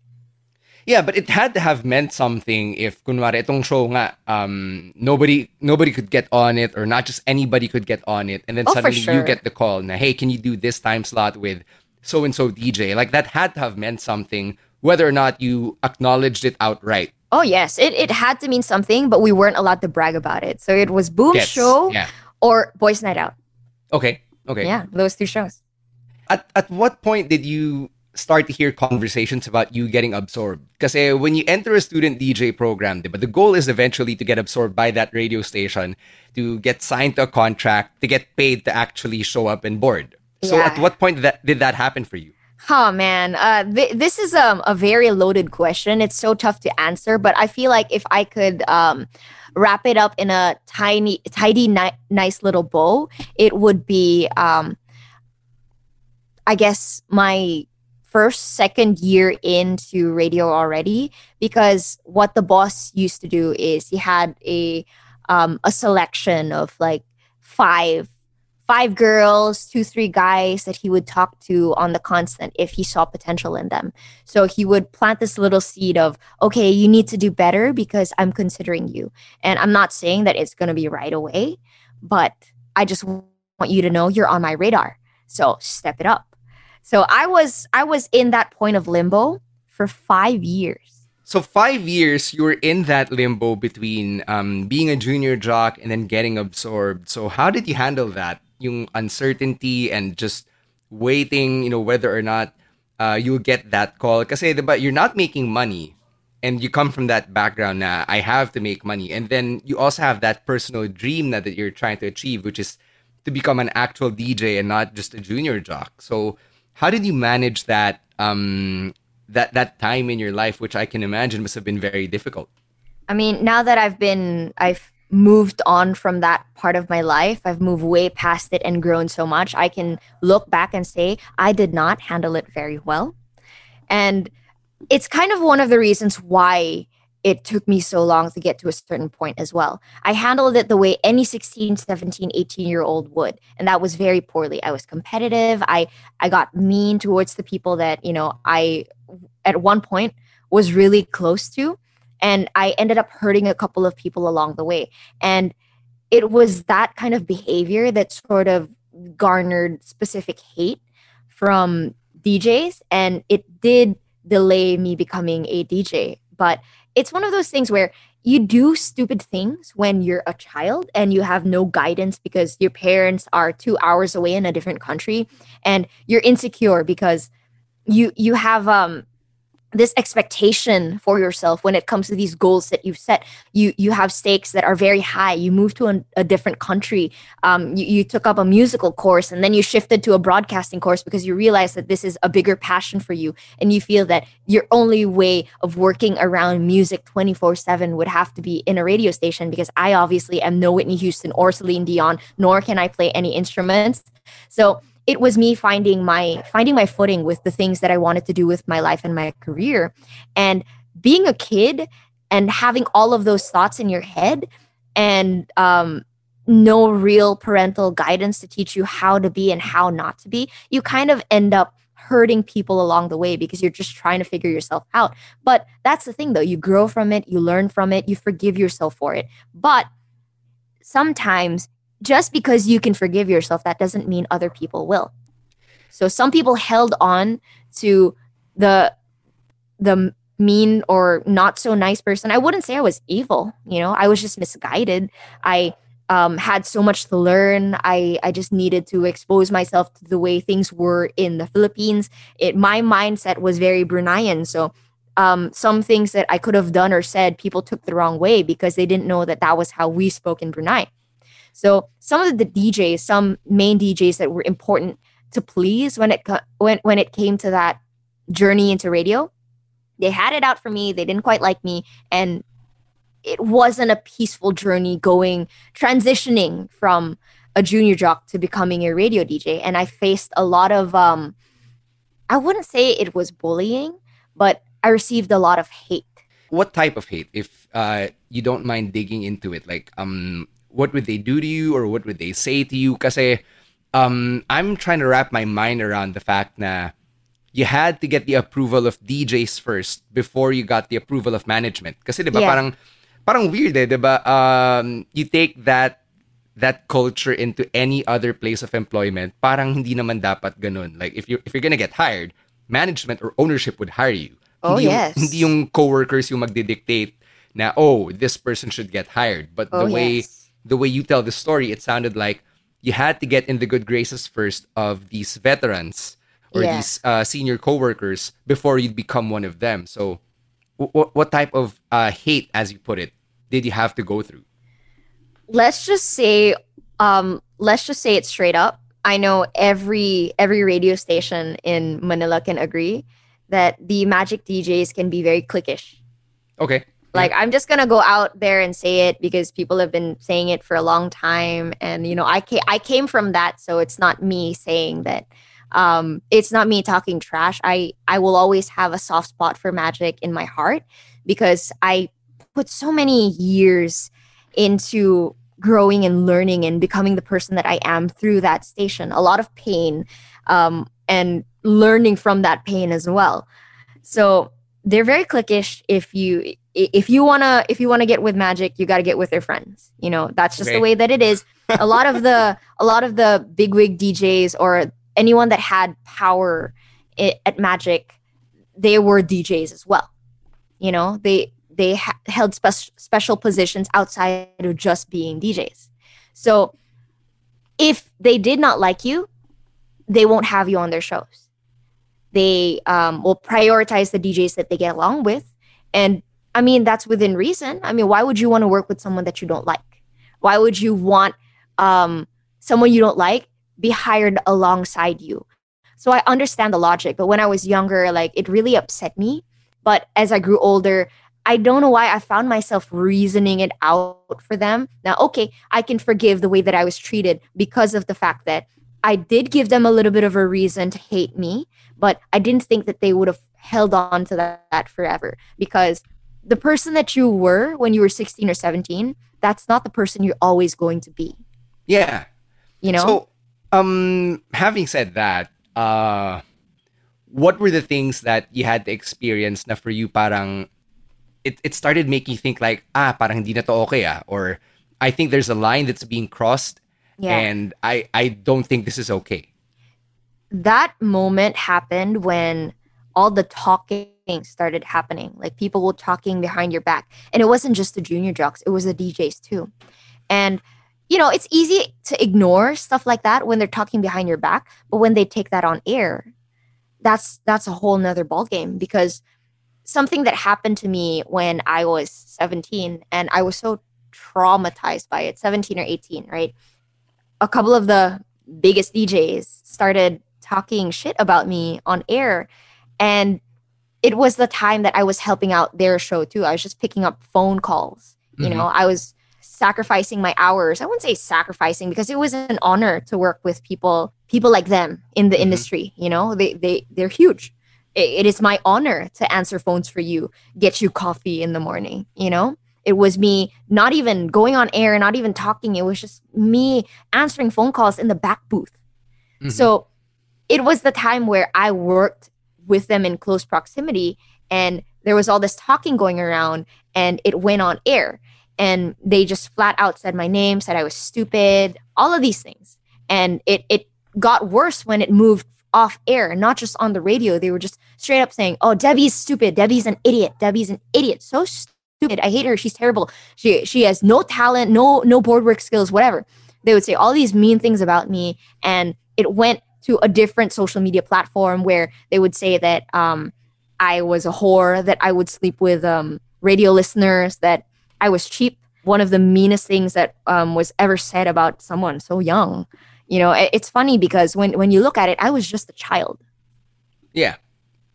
Yeah, but it had to have meant something if kunwari itong show nga um nobody nobody could get on it or not just anybody could get on it and then oh, suddenly sure. you get the call na hey can you do this time slot with so and so DJ like that had to have meant something whether or not you acknowledged it outright. Oh yes, it it had to mean something but we weren't allowed to brag about it. So it was Boom Show yeah. or Boys Night Out. Okay. Okay. Yeah, those two shows. At at what point did you start to hear conversations about you getting absorbed. Because when you enter a student DJ program, but the goal is eventually to get absorbed by that radio station, to get signed to a contract, to get paid to actually show up and board. So yeah. at what point did that, did that happen for you? Oh man, uh, th- this is um, a very loaded question. It's so tough to answer, but I feel like if I could um, wrap it up in a tiny, tidy, ni- nice little bow, it would be, um, I guess, my first, second year into radio already because what the boss used to do is he had a um, a selection of like five five girls, two, three guys that he would talk to on the constant if he saw potential in them. So he would plant this little seed of, okay, you need to do better because I'm considering you. And I'm not saying that it's going to be right away, but I just want you to know you're on my radar. So step it up. So I was I was in that point of limbo for five years. So five years you were in that limbo between um, being a junior jock and then getting absorbed. So how did you handle that? Yung uncertainty and just waiting, you know, whether or not uh, you'll get that call. Because but you're not making money and you come from that background now, I have to make money. And then you also have that personal dream that, that you're trying to achieve, which is to become an actual DJ and not just a junior jock. So how did you manage that um, that that time in your life, which I can imagine must have been very difficult? I mean, now that I've been, I've moved on from that part of my life. I've moved way past it and grown so much. I can look back and say I did not handle it very well. And it's kind of one of the reasons why it took me so long to get to a certain point as well. I handled it the way any 16, 17, 18 year old would. And that was very poorly. I was competitive. I, I got mean towards the people that, you know, I at one point was really close to. And I ended up hurting a couple of people along the way. And it was that kind of behavior that sort of garnered specific hate from DJs. And it did delay me becoming a DJ. But it's one of those things where you do stupid things when you're a child and you have no guidance because your parents are two hours away in a different country and you're insecure because you you have um this expectation for yourself when it comes to these goals that you've set. You you have stakes that are very high. You moved to a, a different country. Um, you, you took up a musical course and then you shifted to a broadcasting course because you realize that this is a bigger passion for you and you feel that your only way of working around music 24 7 would have to be in a radio station because i obviously am no whitney houston or celine dion nor can i play any instruments. So it was me finding my finding my footing with the things that I wanted to do with my life and my career. And being a kid and having all of those thoughts in your head and um, no real parental guidance to teach you how to be and how not to be, you kind of end up hurting people along the way because you're just trying to figure yourself out. But that's the thing though, you grow from it, you learn from it, you forgive yourself for it. But sometimes just because you can forgive yourself, that doesn't mean other people will. So some people held on to the the mean or not so nice person. I wouldn't say I was evil, you know. I was just misguided. I um, had so much to learn. I I just needed to expose myself to the way things were in the Philippines. It my mindset was very Bruneian, so um, some things that I could have done or said, people took the wrong way because they didn't know that that was how we spoke in Brunei. So some of the DJs, some main DJs that were important to please when it when when it came to that journey into radio, they had it out for me. They didn't quite like me, and it wasn't a peaceful journey going transitioning from a junior jock to becoming a radio DJ. And I faced a lot of um, I wouldn't say it was bullying, but I received a lot of hate. What type of hate? If uh, you don't mind digging into it, like um, what would they do to you or what would they say to you? Kasi um, I'm trying to wrap my mind around the fact that you had to get the approval of DJs first before you got the approval of management. Kasi 'di ba yeah. parang parang weird eh, 'di ba? Um, you take that that culture into any other place of employment, parang hindi naman dapat ganun. Like if you if you're gonna get hired, management or ownership would hire you. Oh hindi yes. Yung, hindi yung coworkers yung magdidictate na oh, this person should get hired. But oh, the way yes the way you tell the story, it sounded like you had to get in the good graces first of these veterans or yeah. these uh, senior coworkers before you'd become one of them. So, w- what type of uh, hate, as you put it, did you have to go through? Let's just say, um, let's just say it straight up. I know every every radio station in Manila can agree that the magic DJs can be very cliquish. Okay. Like I'm just gonna go out there and say it because people have been saying it for a long time, and you know I came I came from that, so it's not me saying that. Um, it's not me talking trash. I I will always have a soft spot for magic in my heart because I put so many years into growing and learning and becoming the person that I am through that station. A lot of pain, um, and learning from that pain as well. So they're very cliquish if you if you wanna if you wanna get with magic, you got to get with your friends. You know that's just okay. the way that it is. a lot of the a lot of the bigwig DJs or anyone that had power at Magic, they were DJs as well. You know they they ha- held spe- special positions outside of just being DJs. So if they did not like you, they won't have you on their shows. They um, will prioritize the DJs that they get along with, and I mean, that's within reason. I mean, why would you want to work with someone that you don't like? Why would you want um, someone you don't like be hired alongside you? So I understand the logic, but when I was younger, like it really upset me. But as I grew older, I don't know why I found myself reasoning it out for them. Now, okay, I can forgive the way that I was treated because of the fact that I did give them a little bit of a reason to hate me, but I didn't think that they would have held on to that, that forever because the person that you were when you were 16 or 17, that's not the person you're always going to be. Yeah. You know? So, um, having said that, uh, what were the things that you had to experience na for you parang it, it started making you think like, ah, parang hindi na to okay ah, or I think there's a line that's being crossed yeah. and I, I don't think this is okay. That moment happened when all the talking started happening. Like people were talking behind your back. And it wasn't just the junior jocks, it was the DJs too. And you know, it's easy to ignore stuff like that when they're talking behind your back, but when they take that on air, that's that's a whole nother ballgame because something that happened to me when I was 17 and I was so traumatized by it, 17 or 18, right? A couple of the biggest DJs started talking shit about me on air and it was the time that I was helping out their show too. I was just picking up phone calls. You mm-hmm. know, I was sacrificing my hours. I wouldn't say sacrificing because it was an honor to work with people, people like them in the mm-hmm. industry. You know, they they they're huge. It, it is my honor to answer phones for you, get you coffee in the morning. You know, it was me not even going on air, not even talking. It was just me answering phone calls in the back booth. Mm-hmm. So it was the time where I worked with them in close proximity and there was all this talking going around and it went on air. And they just flat out said my name said i was stupid all of these things. And it it got worse when it moved off air not just on the radio. They were just straight up saying oh debbie's stupid. Debbie's an idiot. Debbie's an idiot. So stupid. I hate her. She's terrible. She she has no talent no no board work skills whatever. They would say all these mean things about me and it went to a different social media platform where they would say that um, I was a whore, that I would sleep with um, radio listeners, that I was cheap. One of the meanest things that um, was ever said about someone so young. You know, it's funny because when when you look at it, I was just a child. Yeah,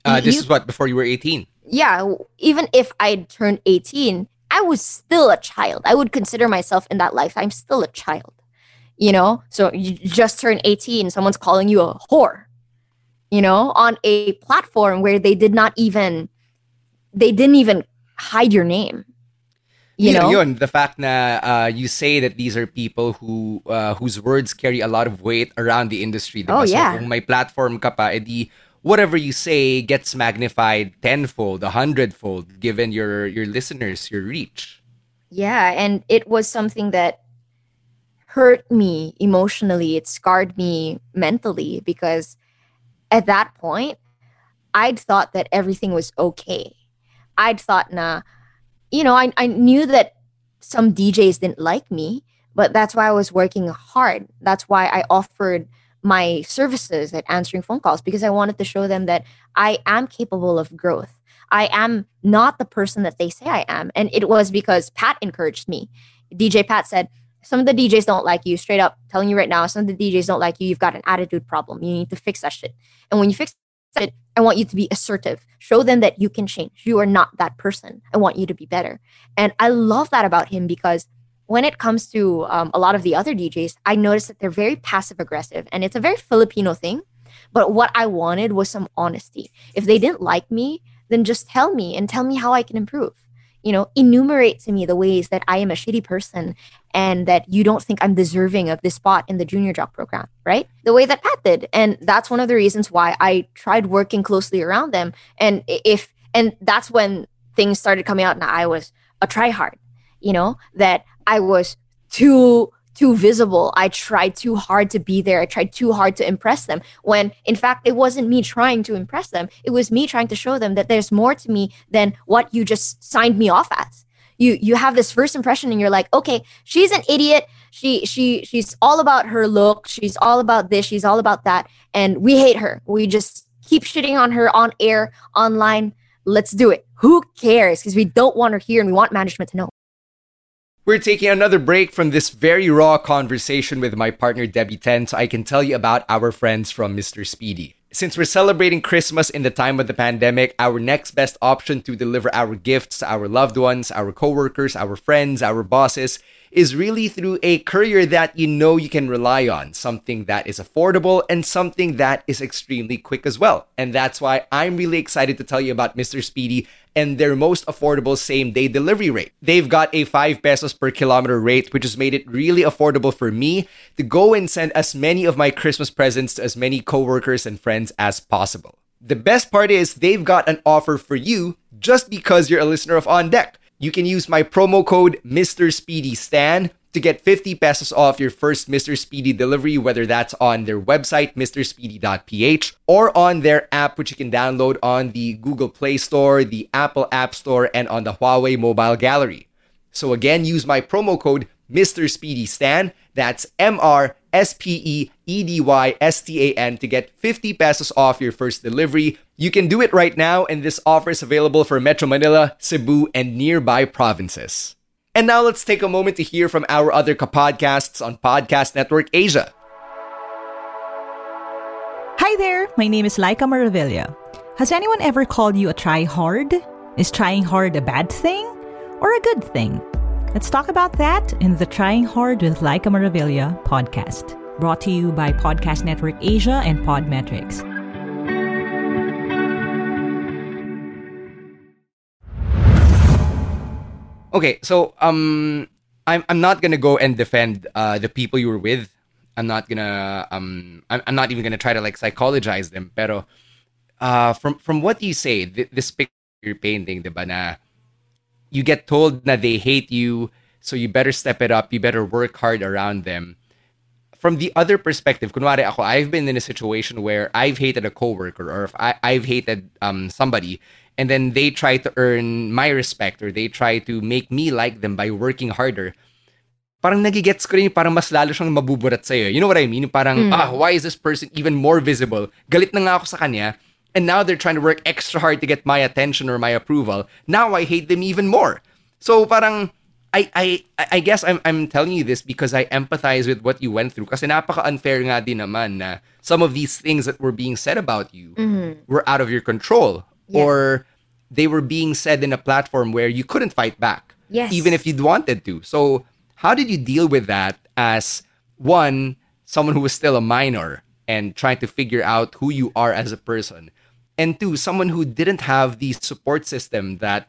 uh, this you, is what before you were eighteen. Yeah, even if I turned eighteen, I was still a child. I would consider myself in that life. I'm still a child you know? So you just turned 18 someone's calling you a whore you know on a platform where they did not even they didn't even hide your name you know? yun, the fact that uh, you say that these are people who uh, whose words carry a lot of weight around the industry diba? oh yeah. so kung platform ka pa edi whatever you say gets magnified tenfold a hundredfold given your your listeners your reach. Yeah and it was something that hurt me emotionally. It scarred me mentally because at that point, I'd thought that everything was okay. I'd thought, nah, you know, I, I knew that some DJs didn't like me, but that's why I was working hard. That's why I offered my services at answering phone calls because I wanted to show them that I am capable of growth. I am not the person that they say I am. And it was because Pat encouraged me. DJ Pat said, some of the DJs don't like you, straight up telling you right now, some of the DJs don't like you. You've got an attitude problem. You need to fix that shit. And when you fix it, I want you to be assertive. Show them that you can change. You are not that person. I want you to be better. And I love that about him because when it comes to um, a lot of the other DJs, I noticed that they're very passive aggressive and it's a very Filipino thing. But what I wanted was some honesty. If they didn't like me, then just tell me and tell me how I can improve you know, enumerate to me the ways that I am a shitty person and that you don't think I'm deserving of this spot in the junior jock program, right? The way that Pat did. And that's one of the reasons why I tried working closely around them. And if, and that's when things started coming out and I was a tryhard, you know, that I was too too visible. I tried too hard to be there. I tried too hard to impress them. When in fact, it wasn't me trying to impress them. It was me trying to show them that there's more to me than what you just signed me off as. You you have this first impression and you're like, okay, she's an idiot. She she she's all about her look. She's all about this. She's all about that. And we hate her. We just keep shitting on her on air, online. Let's do it. Who cares? Because we don't want her here and we want management to know. We're taking another break from this very raw conversation with my partner Debbie Then so I can tell you about our friends from Mr. Speedy. Since we're celebrating Christmas in the time of the pandemic, our next best option to deliver our gifts to our loved ones, our coworkers, our friends, our bosses is really through a courier that you know you can rely on, something that is affordable and something that is extremely quick as well. And that's why I'm really excited to tell you about Mr. Speedy and their most affordable same day delivery rate. They've got a 5 pesos per kilometer rate, which has made it really affordable for me to go and send as many of my Christmas presents to as many coworkers and friends as possible. The best part is they've got an offer for you just because you're a listener of On Deck. You can use my promo code Mr. Speedy Stan to get 50 pesos off your first Mr. Speedy delivery, whether that's on their website, mrspeedy.ph, or on their app, which you can download on the Google Play Store, the Apple App Store, and on the Huawei Mobile Gallery. So again, use my promo code Mr. Speedy Stan. That's M R S P E E D Y S T A N to get 50 pesos off your first delivery. You can do it right now, and this offer is available for Metro Manila, Cebu, and nearby provinces. And now let's take a moment to hear from our other podcasts on Podcast Network Asia. Hi there, my name is Laika Maravilla. Has anyone ever called you a try hard? Is trying hard a bad thing or a good thing? Let's talk about that in the Trying Hard with Laika Maravilla podcast, brought to you by Podcast Network Asia and Podmetrics. Okay, so um, I'm I'm not gonna go and defend uh the people you were with. I'm not gonna um I'm, I'm not even gonna try to like psychologize them. Pero uh from from what you say, th- this picture painting, diba na you get told that they hate you, so you better step it up. You better work hard around them. From the other perspective, kunwari ako, I've been in a situation where I've hated a coworker or if I, I've hated um somebody and then they try to earn my respect or they try to make me like them by working harder, parang nagigets ko rin parang mas lalo siyang mabuburat sa'yo. You know what I mean? Parang, mm. ah, why is this person even more visible? Galit na nga ako sa kanya. And now they're trying to work extra hard to get my attention or my approval. Now I hate them even more. So parang, I, I, I guess I'm, I'm telling you this because I empathize with what you went through. Kasi napaka-unfair nga din naman na some of these things that were being said about you mm-hmm. were out of your control yeah. or they were being said in a platform where you couldn't fight back. Yes. Even if you'd wanted to. So, how did you deal with that as one, someone who was still a minor and trying to figure out who you are as a person? And two, someone who didn't have the support system that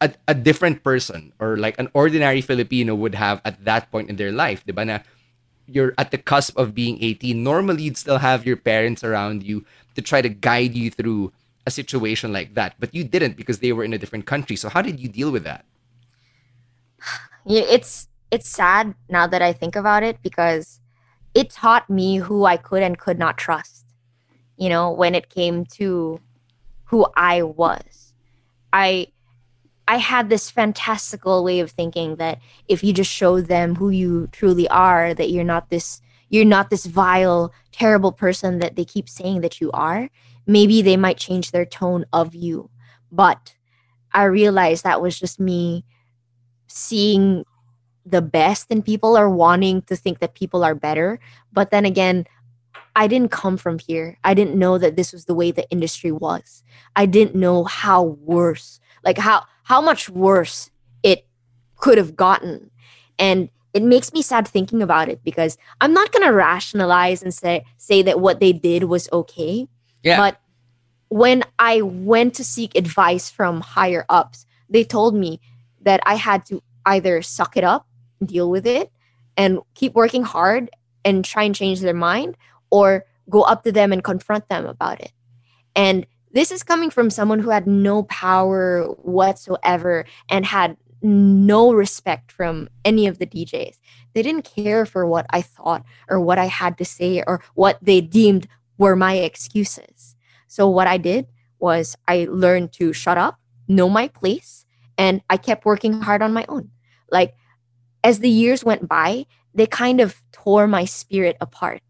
a, a different person or like an ordinary Filipino would have at that point in their life. Diba na you're at the cusp of being 18. Normally, you'd still have your parents around you to try to guide you through a situation like that, but you didn't because they were in a different country. So how did you deal with that? Yeah, it's it's sad now that I think about it because it taught me who I could and could not trust. You know, when it came to who I was. I I had this fantastical way of thinking that if you just show them who you truly are, that you're not this you're not this vile, terrible person that they keep saying that you are maybe they might change their tone of you. But I realized that was just me seeing the best in people or wanting to think that people are better. But then again, I didn't come from here. I didn't know that this was the way the industry was. I didn't know how worse, like how how much worse it could have gotten. And it makes me sad thinking about it because I'm not going to rationalize and say say that what they did was okay yeah. But when I went to seek advice from higher ups, they told me that I had to either suck it up, deal with it, and keep working hard and try and change their mind, or go up to them and confront them about it. And this is coming from someone who had no power whatsoever and had no respect from any of the DJs. They didn't care for what I thought or what I had to say or what they deemed were my excuses. So what I did was I learned to shut up, know my place, and I kept working hard on my own. Like as the years went by, they kind of tore my spirit apart.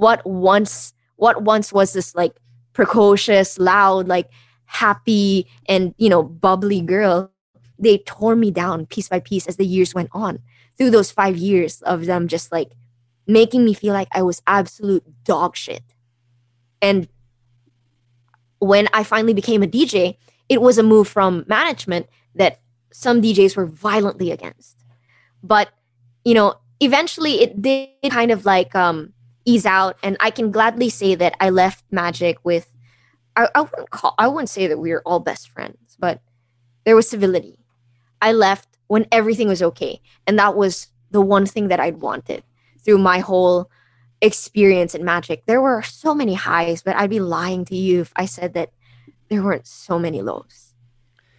What once what once was this like precocious, loud, like happy and you know bubbly girl, they tore me down piece by piece as the years went on. Through those 5 years of them just like making me feel like I was absolute dog shit and when I finally became a DJ, it was a move from management that some DJs were violently against. But you know, eventually it did kind of like um ease out and I can gladly say that I left magic with I, I wouldn't call I wouldn't say that we were all best friends, but there was civility. I left when everything was okay. And that was the one thing that I'd wanted through my whole experience in magic. There were so many highs, but I'd be lying to you if I said that there weren't so many lows.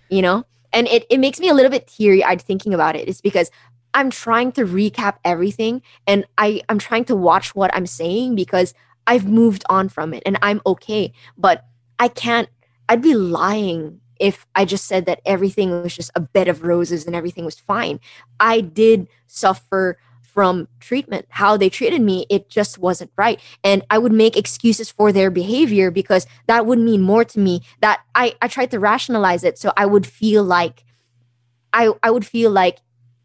You know? And it, it makes me a little bit teary eyed thinking about it. It's because I'm trying to recap everything and I, I'm trying to watch what I'm saying because I've moved on from it and I'm okay. But I can't, I'd be lying if I just said that everything was just a bed of roses and everything was fine. I did suffer from treatment. How they treated me, it just wasn't right. And I would make excuses for their behavior because that would mean more to me. That I, I tried to rationalize it so I would feel like I, I would feel like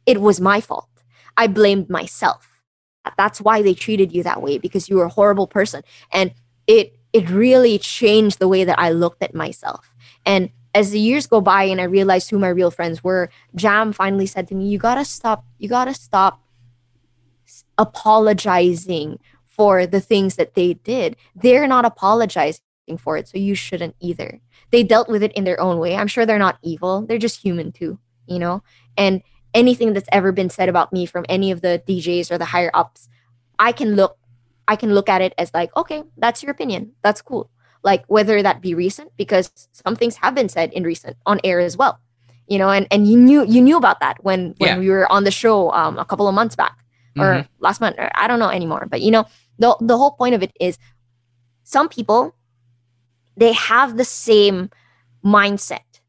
it was my fault. I blamed myself. That's why they treated you that way because you were a horrible person. And it it really changed the way that I looked at myself. And as the years go by and I realized who my real friends were, Jam finally said to me, You gotta stop, you gotta stop apologizing for the things that they did. They're not apologizing for it, so you shouldn't either. They dealt with it in their own way. I'm sure they're not evil, they're just human too, you know? And anything that's ever been said about me from any of the DJs or the higher ups, I can look I can look at it as like, okay, that's your opinion. That's cool. Like whether that be recent, because some things have been said in recent on air as well. You know, and, and you knew you knew about that when when yeah. we were on the show um, a couple of months back or mm-hmm. last month or I don't know anymore. But you know, the the whole point of it is some people they have the same mindset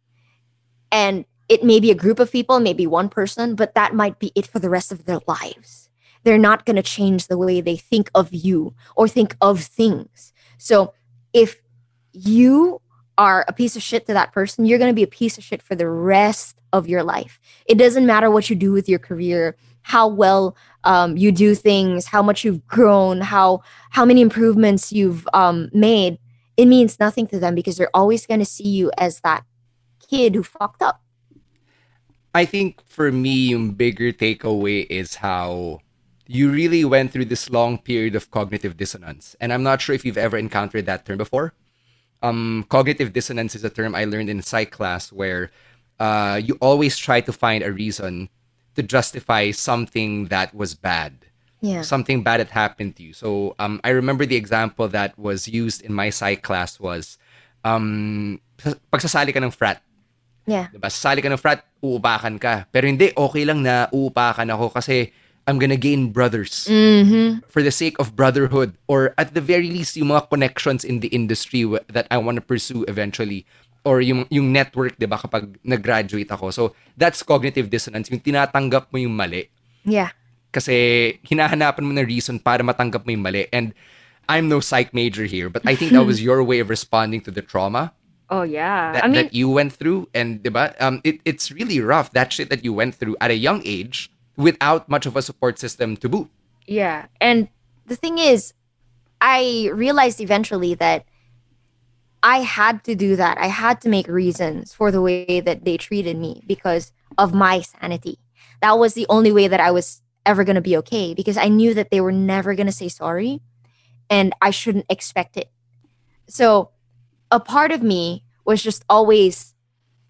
and it may be a group of people, maybe one person, but that might be it for the rest of their lives. They're not going to change the way they think of you or think of things. So if you are a piece of shit to that person, you're going to be a piece of shit for the rest of your life. It doesn't matter what you do with your career, how well um, you do things, how much you've grown, how how many improvements you've um, made. It means nothing to them because they're always going to see you as that kid who fucked up. I think for me, yung bigger takeaway is how you really went through this long period of cognitive dissonance. And I'm not sure if you've ever encountered that term before. Um, cognitive dissonance is a term I learned in psych class where uh, you always try to find a reason to justify something that was bad. Yeah. Something bad had happened to you. So um, I remember the example that was used in my psych class was um, pagsasali ka ng frat. Yeah. Diba? Sasali ka ng frat, uupakan ka. Pero hindi, okay lang na uupakan ako kasi I'm gonna gain brothers mm-hmm. for the sake of brotherhood or at the very least yung mga connections in the industry that I want to pursue eventually or yung yung network 'di ba kapag nag-graduate ako. So that's cognitive dissonance, yung tinatanggap mo yung mali. Yeah. Kasi hinahanapan mo na reason para matanggap mo yung mali and I'm no psych major here, but I think that was your way of responding to the trauma. Oh yeah. That, I mean, that you went through and diba? Um it, it's really rough that shit that you went through at a young age without much of a support system to boot. Yeah. And the thing is I realized eventually that I had to do that. I had to make reasons for the way that they treated me because of my sanity. That was the only way that I was ever going to be okay because I knew that they were never going to say sorry and I shouldn't expect it. So a part of me was just always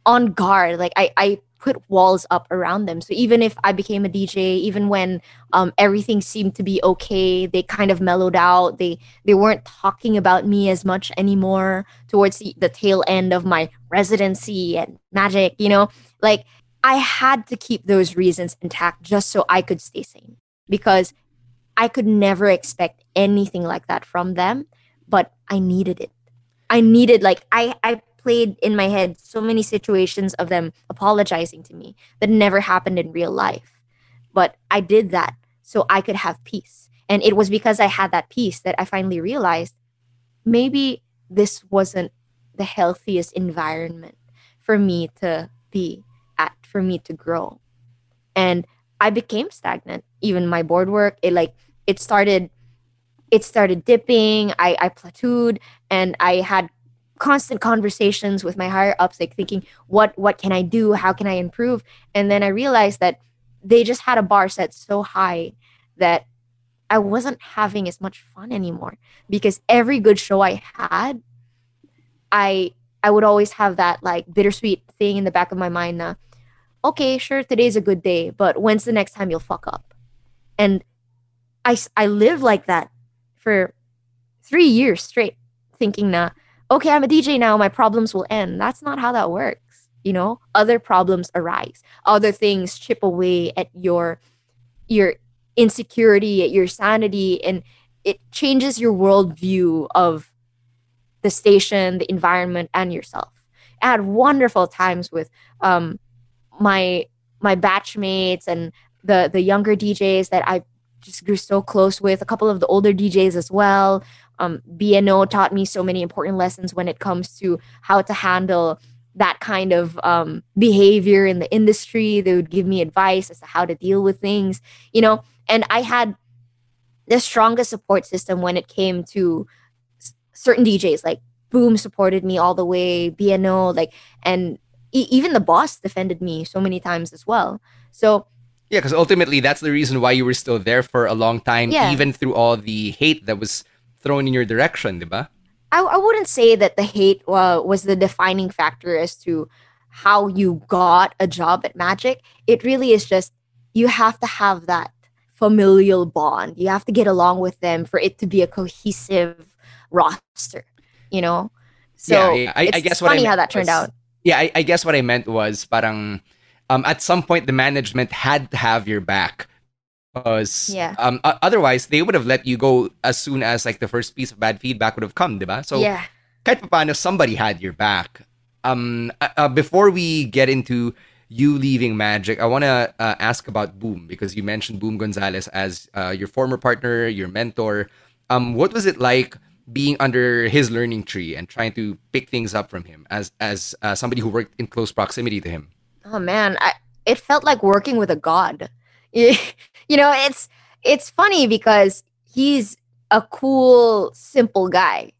on guard. Like I, I put walls up around them. So even if I became a DJ, even when um, everything seemed to be okay, they kind of mellowed out. They they weren't talking about me as much anymore towards the, the tail end of my residency and magic. You know, like I had to keep those reasons intact just so I could stay sane because I could never expect anything like that from them, but I needed it. I needed like I I played in my head so many situations of them apologizing to me that never happened in real life. But I did that so I could have peace. And it was because I had that peace that I finally realized maybe this wasn't the healthiest environment for me to be at, for me to grow. And I became stagnant. Even my board work, it like it started it started dipping. I, I plateaued and I had constant conversations with my higher ups like thinking what what can i do how can i improve and then i realized that they just had a bar set so high that I wasn't having as much fun anymore because every good show I had, I I would always have that like bittersweet thing in the back of my mind. Now, okay, sure, today's a good day, but when's the next time you'll fuck up? And I I lived like that for three years straight, thinking that okay, I'm a DJ now, my problems will end. That's not how that works. You know, other problems arise, other things chip away at your your insecurity, at your sanity, and it changes your worldview of the station, the environment, and yourself. I had wonderful times with um, my my batchmates and the the younger DJs that I just grew so close with. A couple of the older DJs as well. Um, BNO taught me so many important lessons when it comes to how to handle that kind of um, behavior in the industry. They would give me advice as to how to deal with things, you know. And I had the strongest support system when it came to s- certain DJs. Like Boom supported me all the way, BNO, like, and e- even the boss defended me so many times as well. So yeah, because ultimately that's the reason why you were still there for a long time, yeah. even through all the hate that was thrown in your direction, diba? I, I wouldn't say that the hate uh, was the defining factor as to how you got a job at Magic. It really is just you have to have that familial bond. You have to get along with them for it to be a cohesive roster, you know? So yeah, yeah. I, I, guess funny how that turned was, out. Yeah, I, I, guess what I meant was parang um, at some point the management had to have your back because yeah. um, otherwise they would have let you go as soon as like the first piece of bad feedback would have come, diba? So yeah. kahit paano somebody had your back. Um, uh, uh, before we get into you leaving Magic, I want to uh, ask about Boom because you mentioned Boom Gonzalez as uh, your former partner, your mentor. Um, what was it like being under his learning tree and trying to pick things up from him as as uh, somebody who worked in close proximity to him? Oh man, I, it felt like working with a god. you know, it's it's funny because he's a cool, simple guy,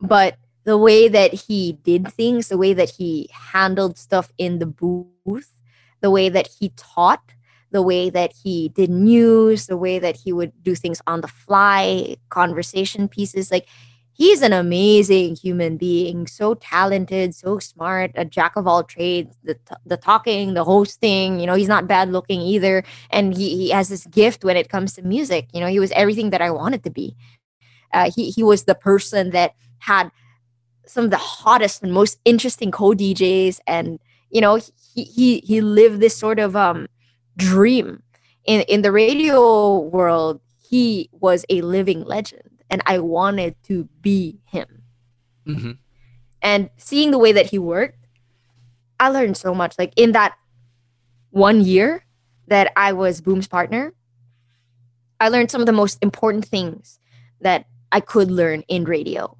but the way that he did things, the way that he handled stuff in the booth, the way that he taught, the way that he did news, the way that he would do things on the fly, conversation pieces. Like he's an amazing human being, so talented, so smart, a jack of all trades, the, the talking, the hosting, you know, he's not bad looking either. And he, he has this gift when it comes to music. You know, he was everything that I wanted to be. Uh, he, he was the person that had some of the hottest and most interesting co-DJs and, you know, he, he, he lived this sort of um, dream. In, in the radio world, he was a living legend and I wanted to be him. Mm-hmm. And seeing the way that he worked, I learned so much. Like in that one year that I was Boom's partner, I learned some of the most important things that I could learn in radio.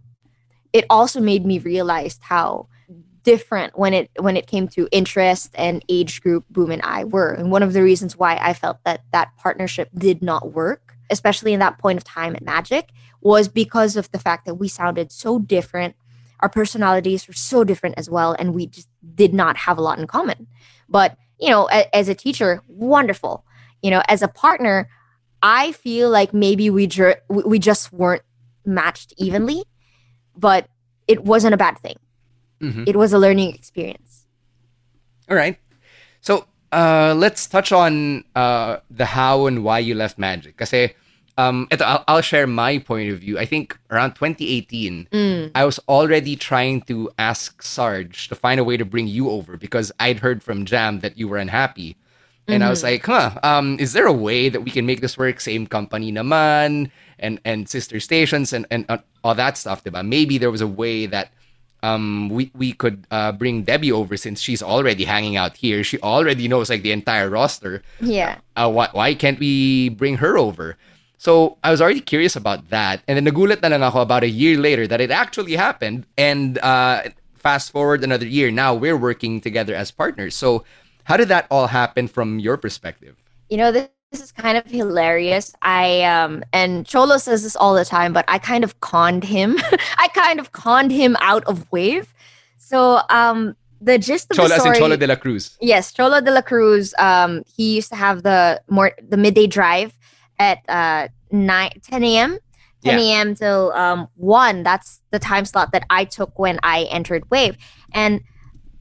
It also made me realize how different when it when it came to interest and age group boom and i were and one of the reasons why i felt that that partnership did not work especially in that point of time at magic was because of the fact that we sounded so different. Our personalities were so different as well, and we just did not have a lot in common. But, you know, a, as a teacher, wonderful. You know, as a partner, I feel like maybe we, ju- we just weren't matched evenly, but it wasn't a bad thing. Mm-hmm. It was a learning experience. All right. So uh, let's touch on uh, the how and why you left Magic. Because um, ito, I'll, I'll, share my point of view. I think around 2018, mm. I was already trying to ask Sarge to find a way to bring you over because I'd heard from Jam that you were unhappy. And mm-hmm. I was mm-hmm. like, huh, um, is there a way that we can make this work? Same company naman, and, and sister stations and, and uh, all that stuff, diba? Maybe there was a way that um, we, we could uh, bring Debbie over since she's already hanging out here. She already knows like the entire roster. Yeah. Uh, why, why can't we bring her over? So I was already curious about that. And then nagulat na lang ako about a year later that it actually happened. And uh, fast forward another year, now we're working together as partners. So how did that all happen from your perspective? You know, this, this is kind of hilarious. I um and Cholo says this all the time, but I kind of conned him. I kind of conned him out of Wave. So um the gist of Cholo, the story. Cholo de la Cruz. Yes, Cholo de la Cruz. Um, he used to have the more the midday drive at uh 9 10 a.m. 10 a.m. Till um one. That's the time slot that I took when I entered Wave, and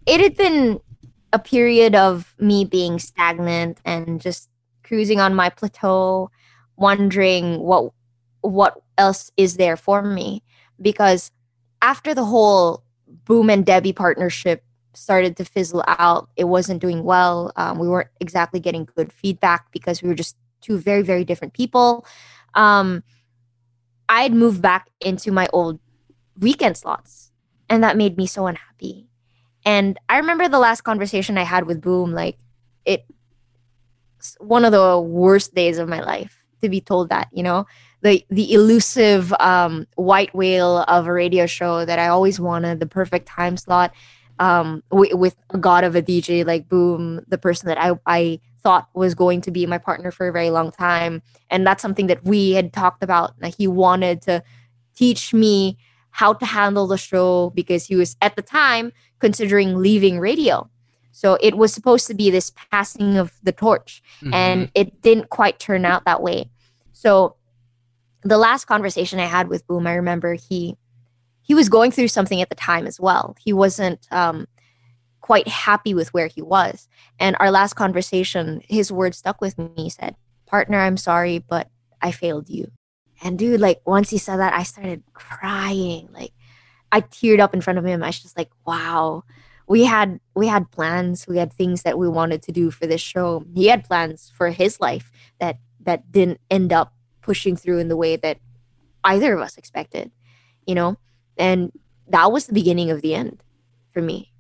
it had been a period of me being stagnant and just cruising on my plateau, wondering what what else is there for me because after the whole Boom and Debbie partnership started to fizzle out, it wasn't doing well. Um, we weren't exactly getting good feedback because we were just two very, very different people. Um, I'd moved back into my old weekend slots, and that made me so unhappy. And I remember the last conversation I had with Boom, like it, one of the worst days of my life to be told that, you know, the the elusive um, white whale of a radio show that I always wanted, the perfect time slot, um, w- with a god of a DJ like Boom, the person that I I thought was going to be my partner for a very long time, and that's something that we had talked about. Like he wanted to teach me how to handle the show because he was at the time considering leaving radio. So it was supposed to be this passing of the torch, mm-hmm. and it didn't quite turn out that way. So the last conversation I had with Boom, I remember he he was going through something at the time as well. He wasn't um, quite happy with where he was. And our last conversation, his words stuck with me. He said, "Partner, I'm sorry, but I failed you." And dude, like once he said that, I started crying. Like I teared up in front of him. I was just like, "Wow." We had we had plans. We had things that we wanted to do for this show. He had plans for his life that that didn't end up pushing through in the way that either of us expected, you know? And that was the beginning of the end for me.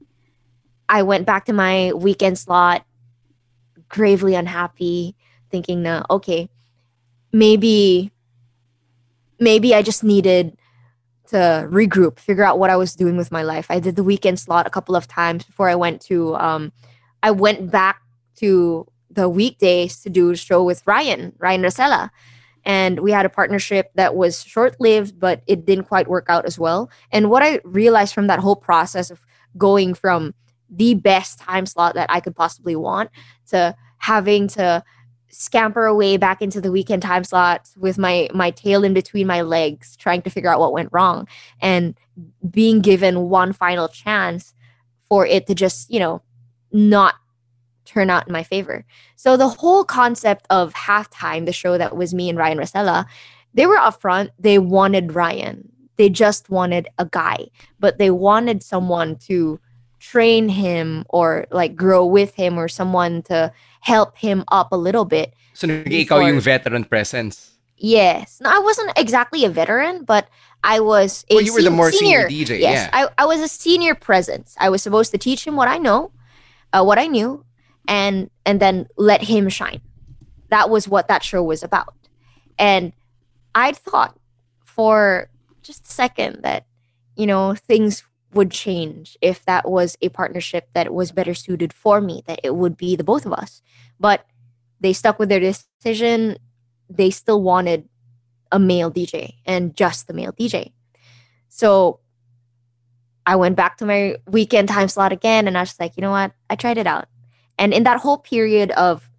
I went back to my weekend slot, gravely unhappy, thinking, "No, okay, maybe, maybe I just needed to regroup, figure out what I was doing with my life." I did the weekend slot a couple of times before I went to. Um, I went back to the weekdays to do a show with Ryan, Ryan Rosella, and we had a partnership that was short lived but it didn't quite work out as well and what i realized from that whole process of going from the best time slot that i could possibly want to having to scamper away back into the weekend time slot with my my tail in between my legs trying to figure out what went wrong and being given one final chance for it to just you know not turn out in my favor. So the whole concept of halftime, the show that was me and Ryan Rosella, they were upfront. They wanted Ryan. They just wanted a guy, but they wanted someone to train him or like grow with him or someone to help him up a little bit. So ikaw yung veteran presence. Yes. No, I wasn't exactly a veteran, but I was a well, you were the more senior, senior DJ. Yes, yeah. I, I was a senior presence. I was supposed to teach him what I know, uh, what I knew, and and then let him shine. That was what that show was about. And I thought for just a second that you know things would change if that was a partnership that was better suited for me that it would be the both of us. But they stuck with their decision. They still wanted a male dj and just the male dj so i went back to my weekend time slot again and i was like you know what? I tried it out. And in that whole period of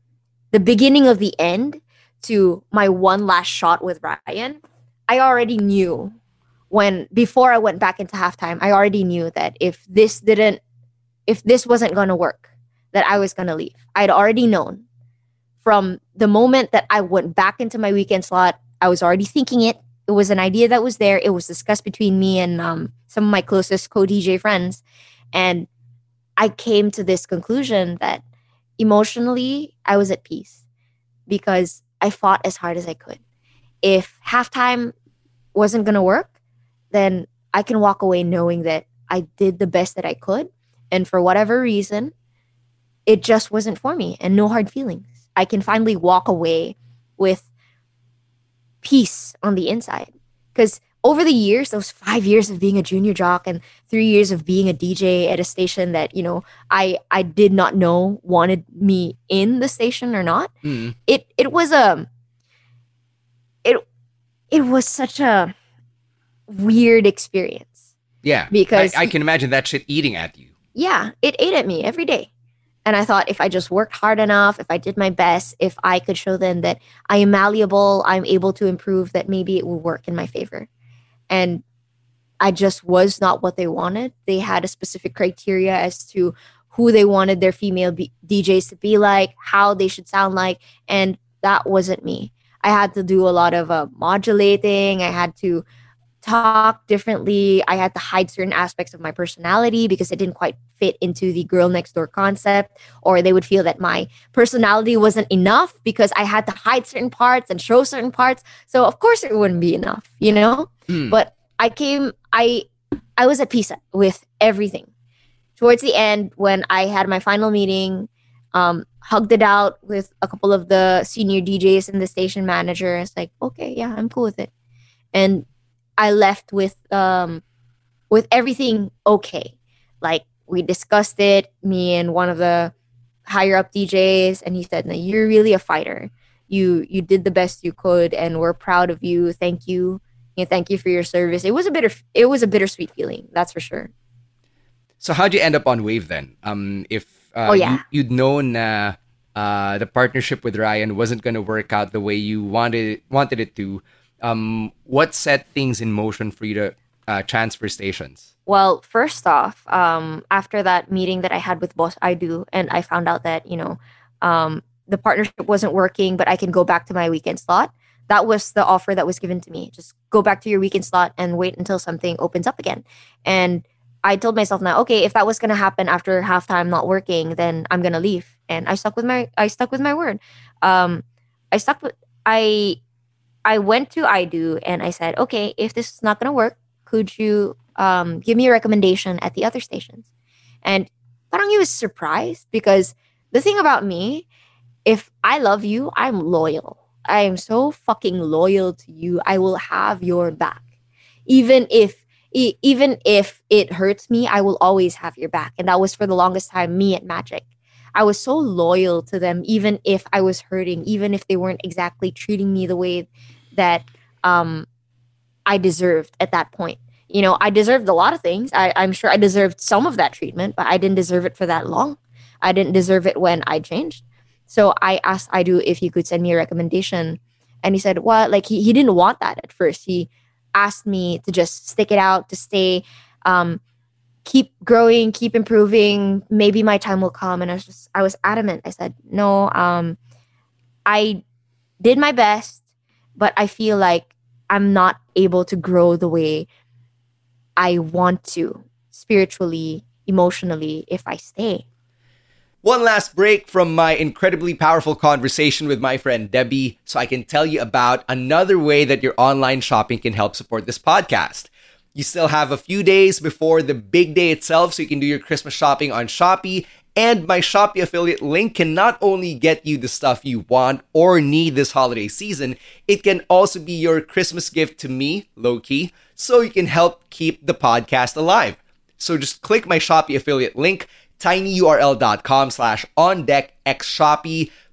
the beginning of the end to my one last shot with Ryan, I already knew when before I went back into halftime, I already knew that if this didn't if this wasn't going to work, that I was going to leave. I'd already known from the moment that I went back into my weekend slot, I was already thinking it. It was an idea that was there. It was discussed between me and um, some of my closest co DJ friends. And I came to this conclusion that emotionally I was at peace because I fought as hard as I could. If halftime wasn't going to work, then I can walk away knowing that I did the best that I could. And for whatever reason, it just wasn't for me and no hard feelings. I can finally walk away with peace on the inside. Because over the years, those five years of being a junior jock and three years of being a DJ at a station that you know I I did not know wanted me in the station or not. Mm. It it was a it it was such a weird experience. Yeah, because I, I can imagine that shit eating at you. yeah, it ate at me every day. And I thought if I just worked hard enough, if I did my best, if I could show them that I am malleable, I'm able to improve, that maybe it will work in my favor. And I just was not what they wanted. They had a specific criteria as to who they wanted their female B- DJs to be like, how they should sound like, and that wasn't me. I had to do a lot of uh, modulating. I had to talk differently. I had to hide certain aspects of my personality because it didn't quite fit into the girl next door concept, or they would feel that my personality wasn't enough because I had to hide certain parts and show certain parts. So of course it wouldn't be enough, you know. Mm. But I came, I, I was at peace with everything. Towards the end, when I had my final meeting, um, hugged it out with a couple of the senior DJs and the station manager. It's like, okay, yeah, I'm cool with it. And I left with um with everything okay. Like we discussed it, me and one of the higher up DJs, and he said, "No, you're really a fighter. You you did the best you could, and we're proud of you. Thank you, and thank you for your service." It was a bitter it was a bittersweet feeling, that's for sure. So how'd you end up on Wave then? Um, if uh, oh yeah, you, would known uh, uh, the partnership with Ryan wasn't going to work out the way you wanted wanted it to um, what set things in motion for you to uh, transfer stations? Well, first off, um, after that meeting that I had with Boss IDO, and I found out that you know um, the partnership wasn't working, but I can go back to my weekend slot. That was the offer that was given to me. Just go back to your weekend slot and wait until something opens up again. And I told myself now, okay, if that was gonna happen after halftime not working, then I'm gonna leave. And I stuck with my I stuck with my word. Um, I stuck with I I went to IDO and I said, okay, if this is not going to work, could you um, give me a recommendation at the other stations? And parang was surprised because the thing about me, if I love you, I'm loyal. I am so fucking loyal to you. I will have your back. Even if even if it hurts me, I will always have your back. And that was for the longest time me at Magic. I was so loyal to them, even if I was hurting, even if they weren't exactly treating me the way that um, I deserved at that point. You know, I deserved a lot of things. I, I'm sure I deserved some of that treatment, but I didn't deserve it for that long. I didn't deserve it when I changed. So I asked IDO if he could send me a recommendation. And he said, well, like he, he didn't want that at first. He asked me to just stick it out, to stay, um, keep growing, keep improving. Maybe my time will come. And I was just, I was adamant. I said, no, um, I did my best but I feel like I'm not able to grow the way I want to spiritually, emotionally if I stay. One last break from my incredibly powerful conversation with my friend Debbie so I can tell you about another way that your online shopping can help support this podcast. You still have a few days before the big day itself, so you can do your Christmas shopping on Shopee and my Shopee affiliate link can not only get you the stuff you want or need this holiday season, it can also be your Christmas gift to me, low key, so you can help keep the podcast alive. So just click my Shopee affiliate link, tinyurl.com slash on deck x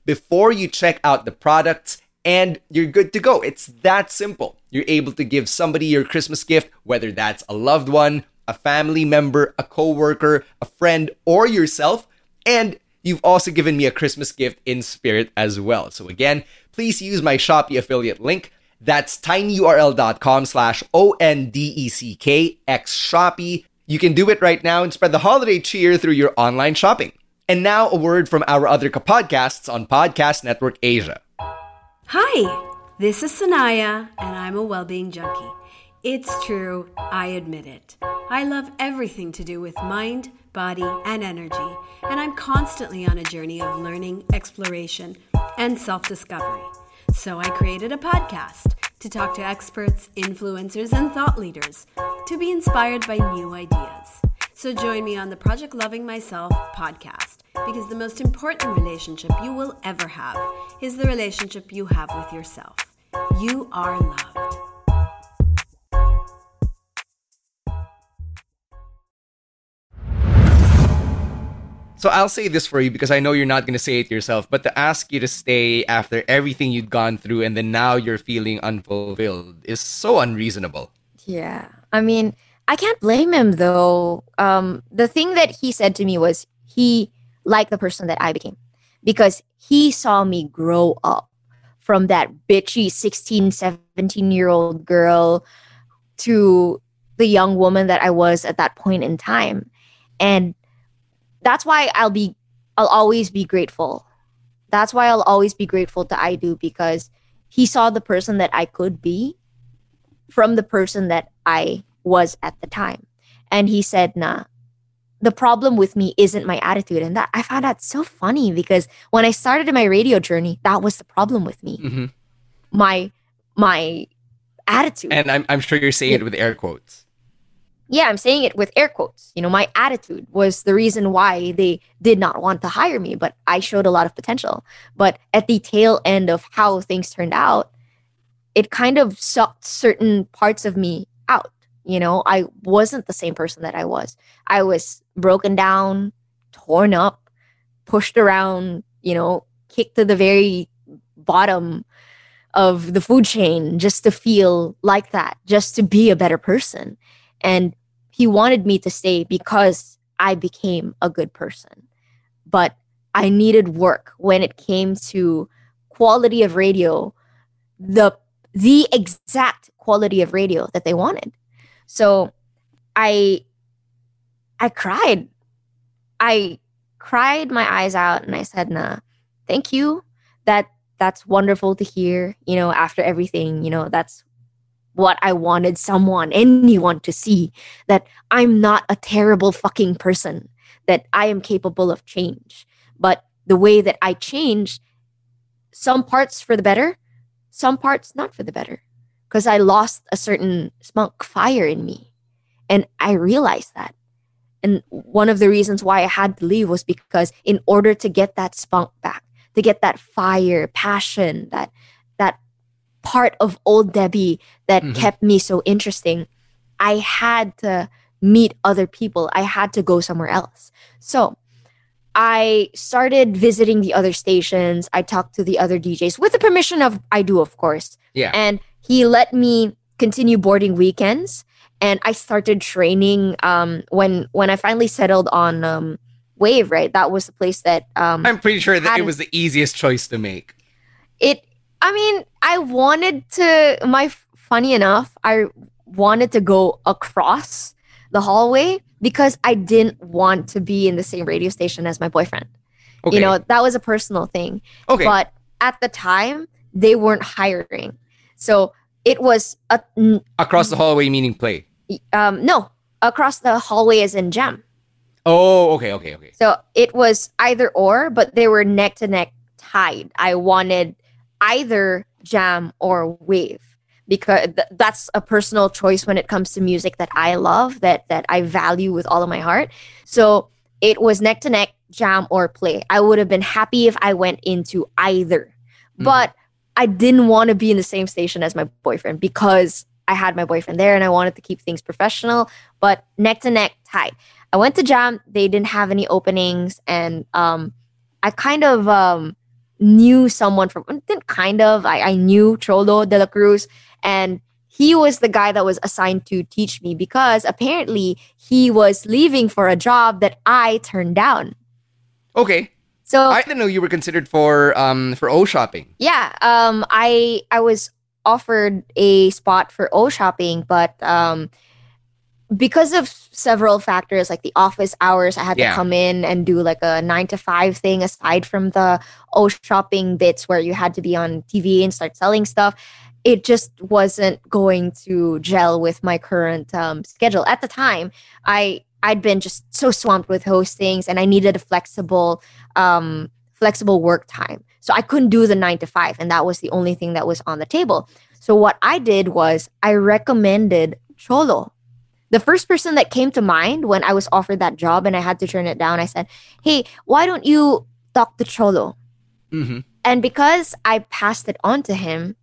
before you check out the products and you're good to go. It's that simple. You're able to give somebody your Christmas gift, whether that's a loved one, a family member, a coworker, a friend, or yourself and you've also given me a Christmas gift in spirit as well. So again, please use my Shopee affiliate link. That's tinyurl.com slash O-N-D-E-C-K-X Shopee. You can do it right now and spread the holiday cheer through your online shopping. And now a word from our other podcasts on Podcast Network Asia. Hi, this is Sanaya, and I'm a well-being junkie. It's true, I admit it. I love everything to do with mind, body, and energy, and I'm constantly on a journey of learning, exploration, and self discovery. So I created a podcast to talk to experts, influencers, and thought leaders to be inspired by new ideas. So join me on the Project Loving Myself podcast because the most important relationship you will ever have is the relationship you have with yourself. You are loved. So I'll say this for you because I know you're not going to say it yourself, but to ask you to stay after everything you'd gone through and then now you're feeling unfulfilled is so unreasonable. Yeah. I mean, I can't blame him though. Um, the thing that he said to me was he liked the person that I became because he saw me grow up from that bitchy 16, 17 year old girl to the young woman that I was at that point in time. And that's why I'll be I'll always be grateful. That's why I'll always be grateful to IDO because he saw the person that I could be from the person that I was at the time. And he said, nah, the problem with me isn't my attitude. And that I found that so funny because when I started my radio journey, that was the problem with me. Mm-hmm. My my attitude. And I'm I'm sure you're saying it with air quotes. Yeah, I'm saying it with air quotes. You know, my attitude was the reason why they did not want to hire me, but I showed a lot of potential. But at the tail end of how things turned out, it kind of sucked certain parts of me out. You know, I wasn't the same person that I was. I was broken down, torn up, pushed around, you know, kicked to the very bottom of the food chain just to feel like that, just to be a better person. And he wanted me to stay because I became a good person. But I needed work when it came to quality of radio, the the exact quality of radio that they wanted. So I I cried. I cried my eyes out and I said, nah, thank you. That that's wonderful to hear, you know, after everything, you know, that's what I wanted someone, anyone to see that I'm not a terrible fucking person, that I am capable of change. But the way that I changed, some parts for the better, some parts not for the better, because I lost a certain spunk fire in me. And I realized that. And one of the reasons why I had to leave was because in order to get that spunk back, to get that fire, passion, that that part of old Debbie that mm-hmm. kept me so interesting, I had to meet other people. I had to go somewhere else. So I started visiting the other stations. I talked to the other DJs with the permission of IDO, of course. Yeah. And he let me continue boarding weekends and I started training um, when when I finally settled on um, Wave. Right, that was the place that um, I'm pretty sure that it was the easiest choice to make. It. I mean, I wanted to. My funny enough, I wanted to go across the hallway because I didn't want to be in the same radio station as my boyfriend. Okay. You know, that was a personal thing. Okay. But at the time, they weren't hiring. So it was a, across the hallway meaning play um, no, across the hallway is in Jam. Oh, okay, okay, okay. So it was either or, but they were neck to neck tied. I wanted either Jam or Wave because th- that's a personal choice when it comes to music that I love, that that I value with all of my heart. So it was neck to neck, Jam or Play. I would have been happy if I went into either, mm. but I didn't want to be in the same station as my boyfriend because I had my boyfriend there and I wanted to keep things professional, but neck to neck tie. I went to Jam, they didn't have any openings, and um, I kind of um, knew someone from, didn't kind of, I, I knew Cholo de la Cruz, and he was the guy that was assigned to teach me because apparently he was leaving for a job that I turned down. Okay. So I didn't know you were considered for um for O shopping. Yeah. Um I I was offered a spot for O shopping, but um, because of several factors like the office hours, I had yeah. to come in and do like a nine to five thing aside from the oh shopping bits where you had to be on TV and start selling stuff. It just wasn't going to gel with my current um, schedule at the time. I I'd been just so swamped with hostings, and I needed a flexible um, flexible work time. So I couldn't do the nine to five. And that was the only thing that was on the table. So what I did was I recommended Cholo. The first person that came to mind when I was offered that job and I had to turn it down, I said, Hey, why don't you talk to Cholo? Mm-hmm. And because I passed it on to him,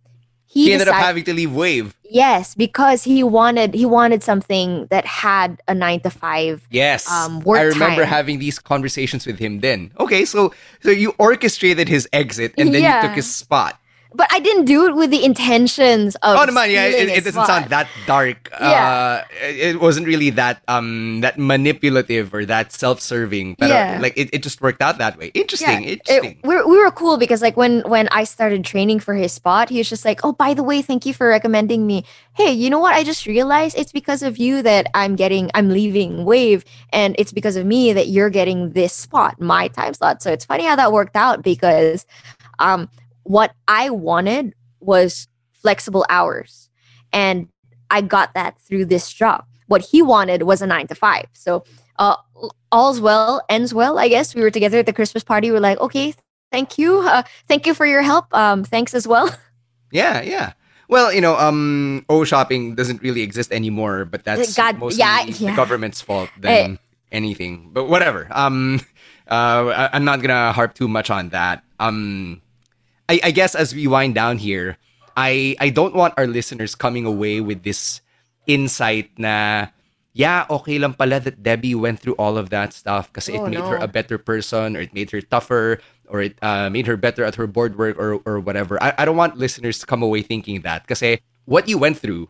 he, he ended decided, up having to leave Wave. Yes, because he wanted he wanted something that had a nine to five. Yes, um, I remember time. having these conversations with him. Then, okay, so so you orchestrated his exit and then yeah. you took his spot. But I didn't do it with the intentions of. Oh, man, yeah, it, it doesn't sound that dark. Yeah. Uh, it, wasn't really that um that manipulative or that self-serving. But yeah. like it, it just worked out that way. Interesting. Yeah. Interesting. It, we we were cool because like when when I started training for his spot, he was just like, "Oh, by the way, thank you for recommending me. Hey, you know what? I just realized it's because of you that I'm getting I'm leaving Wave, and it's because of me that you're getting this spot, my time slot. So it's funny how that worked out because um what I wanted was flexible hours. And I got that through this job. What he wanted was a nine to five. So uh, all's well, ends well, I guess. We were together at the Christmas party. We are like, okay, thank you. Uh, thank you for your help. Um, thanks as well. Yeah, yeah. Well, you know, um, O shopping doesn't really exist anymore, but that's God, mostly yeah, yeah. the government's fault than anything. But whatever. Um, uh, I, am not gonna harp too much on that. Um, I, I guess as we wind down here, I I don't want our listeners coming away with this insight na yeah, okay lang pala that Debbie went through all of that stuff because oh, it made no. her a better person or it made her tougher or it uh, made her better at her board work or, or whatever. I, I don't want listeners to come away thinking that because what you went through,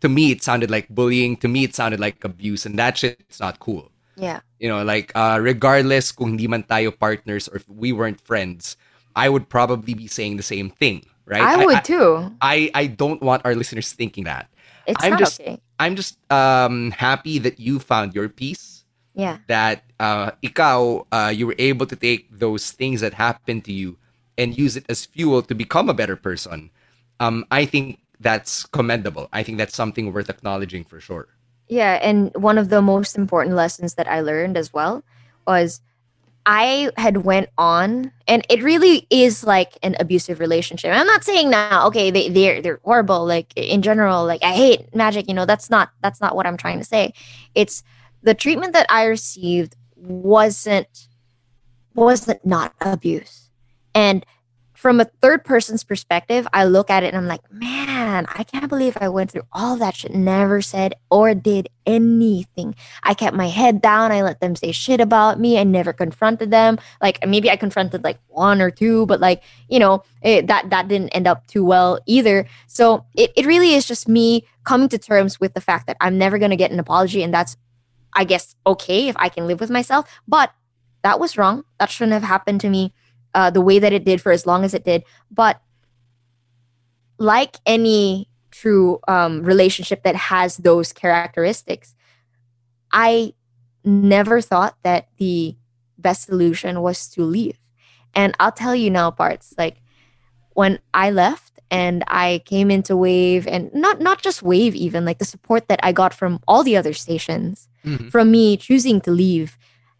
to me, it sounded like bullying. To me, it sounded like abuse and that shit's not cool. Yeah. You know, like uh, regardless kung hindi man tayo partners or if we weren't friends, I would probably be saying the same thing, right? I, I would too. I, I don't want our listeners thinking that. It's I'm not just okay. I'm just um happy that you found your peace. Yeah. That uh ikaw uh you were able to take those things that happened to you and use it as fuel to become a better person. Um I think that's commendable. I think that's something worth acknowledging for sure. Yeah, and one of the most important lessons that I learned as well was I had went on and it really is like an abusive relationship. I'm not saying now, okay, they they're they're horrible. Like in general, like I hate magic, you know, that's not that's not what I'm trying to say. It's the treatment that I received wasn't wasn't not abuse. And from a third person's perspective, I look at it and I'm like, man, I can't believe I went through all that shit, never said or did anything. I kept my head down. I let them say shit about me. I never confronted them. Like maybe I confronted like one or two, but like, you know, it, that that didn't end up too well either. So it, it really is just me coming to terms with the fact that I'm never gonna get an apology, and that's I guess okay if I can live with myself. But that was wrong. That shouldn't have happened to me uh, the way that it did for as long as it did. But like any true um, relationship that has those characteristics, I never thought that the best solution was to leave. And I'll tell you now, parts like when I left and I came into Wave, and not not just Wave, even like the support that I got from all the other stations, mm-hmm. from me choosing to leave,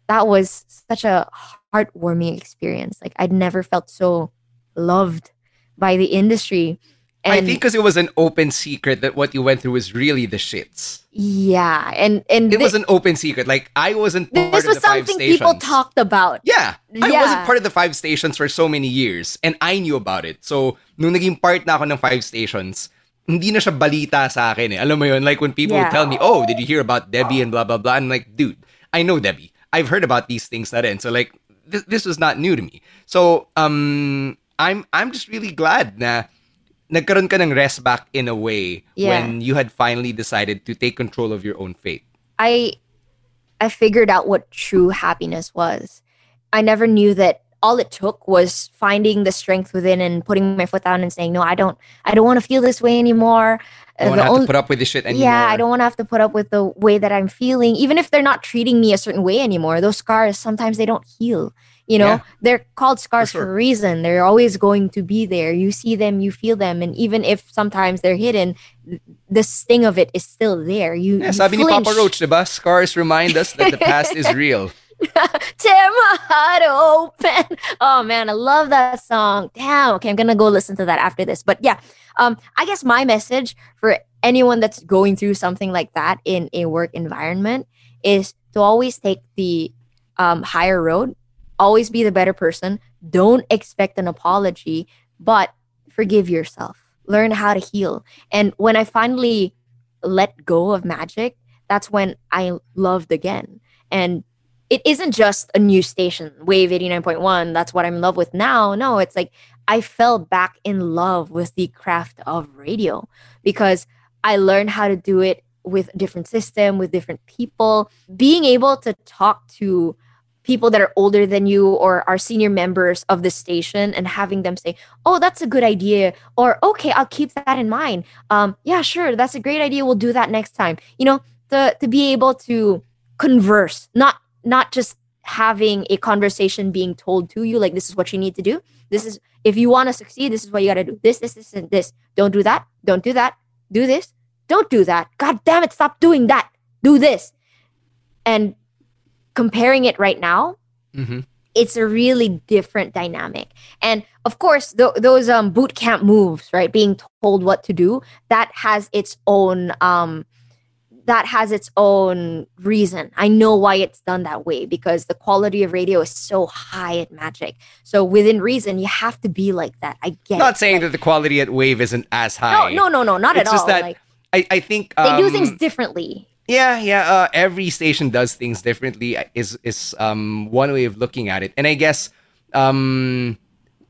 that was such a heartwarming experience. Like I'd never felt so loved by the industry. And I think because it was an open secret that what you went through was really the shits. Yeah, and and it was an open secret. Like I wasn't. Part this was of the something people talked about. Yeah, I wasn't part of the five stations for so many years, and I knew about it. So nung naging part na ako ng five stations, hindi na siya balita sa akin eh. Alam mo yun, like when people yeah. tell me, "Oh, did you hear about Debbie and blah blah blah?" I'm like, dude, I know Debbie. I've heard about these things na rin. So like, th- this was not new to me. So um, I'm I'm just really glad na nagkaroon ka ng rest back in a way yeah. when you had finally decided to take control of your own fate. I I figured out what true happiness was. I never knew that all it took was finding the strength within and putting my foot down and saying, "No, I don't. I don't want to feel this way anymore. I don't have to put up with this shit anymore. Yeah, I don't want to have to put up with the way that I'm feeling, even if they're not treating me a certain way anymore. Those scars sometimes they don't heal. You know, yeah. they're called scars for, sure. for, a reason. They're always going to be there. You see them, you feel them, and even if sometimes they're hidden, the sting of it is still there. You, yeah, you sabi flinch. ni Papa Roach, diba? Scars remind us that the past is real. Tear my heart open. Oh man, I love that song. Damn. Okay, I'm gonna go listen to that after this. But yeah, um, I guess my message for anyone that's going through something like that in a work environment is to always take the um, higher road, always be the better person. Don't expect an apology, but forgive yourself. Learn how to heal. And when I finally let go of magic, that's when I loved again. And it isn't just a new station, Wave 89.1. That's what I'm in love with now. No, it's like I fell back in love with the craft of radio because I learned how to do it with different system, with different people. Being able to talk to people that are older than you or are senior members of the station and having them say, "Oh, that's a good idea," or "Okay, I'll keep that in mind." Um, yeah, sure, that's a great idea. We'll do that next time. You know, to to be able to converse, not not just having a conversation being told to you like this is what you need to do. This is if you want to succeed, this is what you got to do. This, this, this, and this. Don't do that. Don't do that. Do this. Don't do that. God damn it! Stop doing that. Do this. And comparing it right now, mm-hmm. it's a really different dynamic. And of course, th- those um, boot camp moves, right? Being told what to do, that has its own um, that has its own reason. I know why it's done that way because the quality of radio is so high at Magic. So within reason, you have to be like that. I get. Not saying like, that the quality at Wave isn't as high. No, no, no, no, not it's at just all. That like, I, I think um, they do things um, differently. Yeah, yeah. Uh, every station does things differently. Uh, is is um one way of looking at it, and I guess um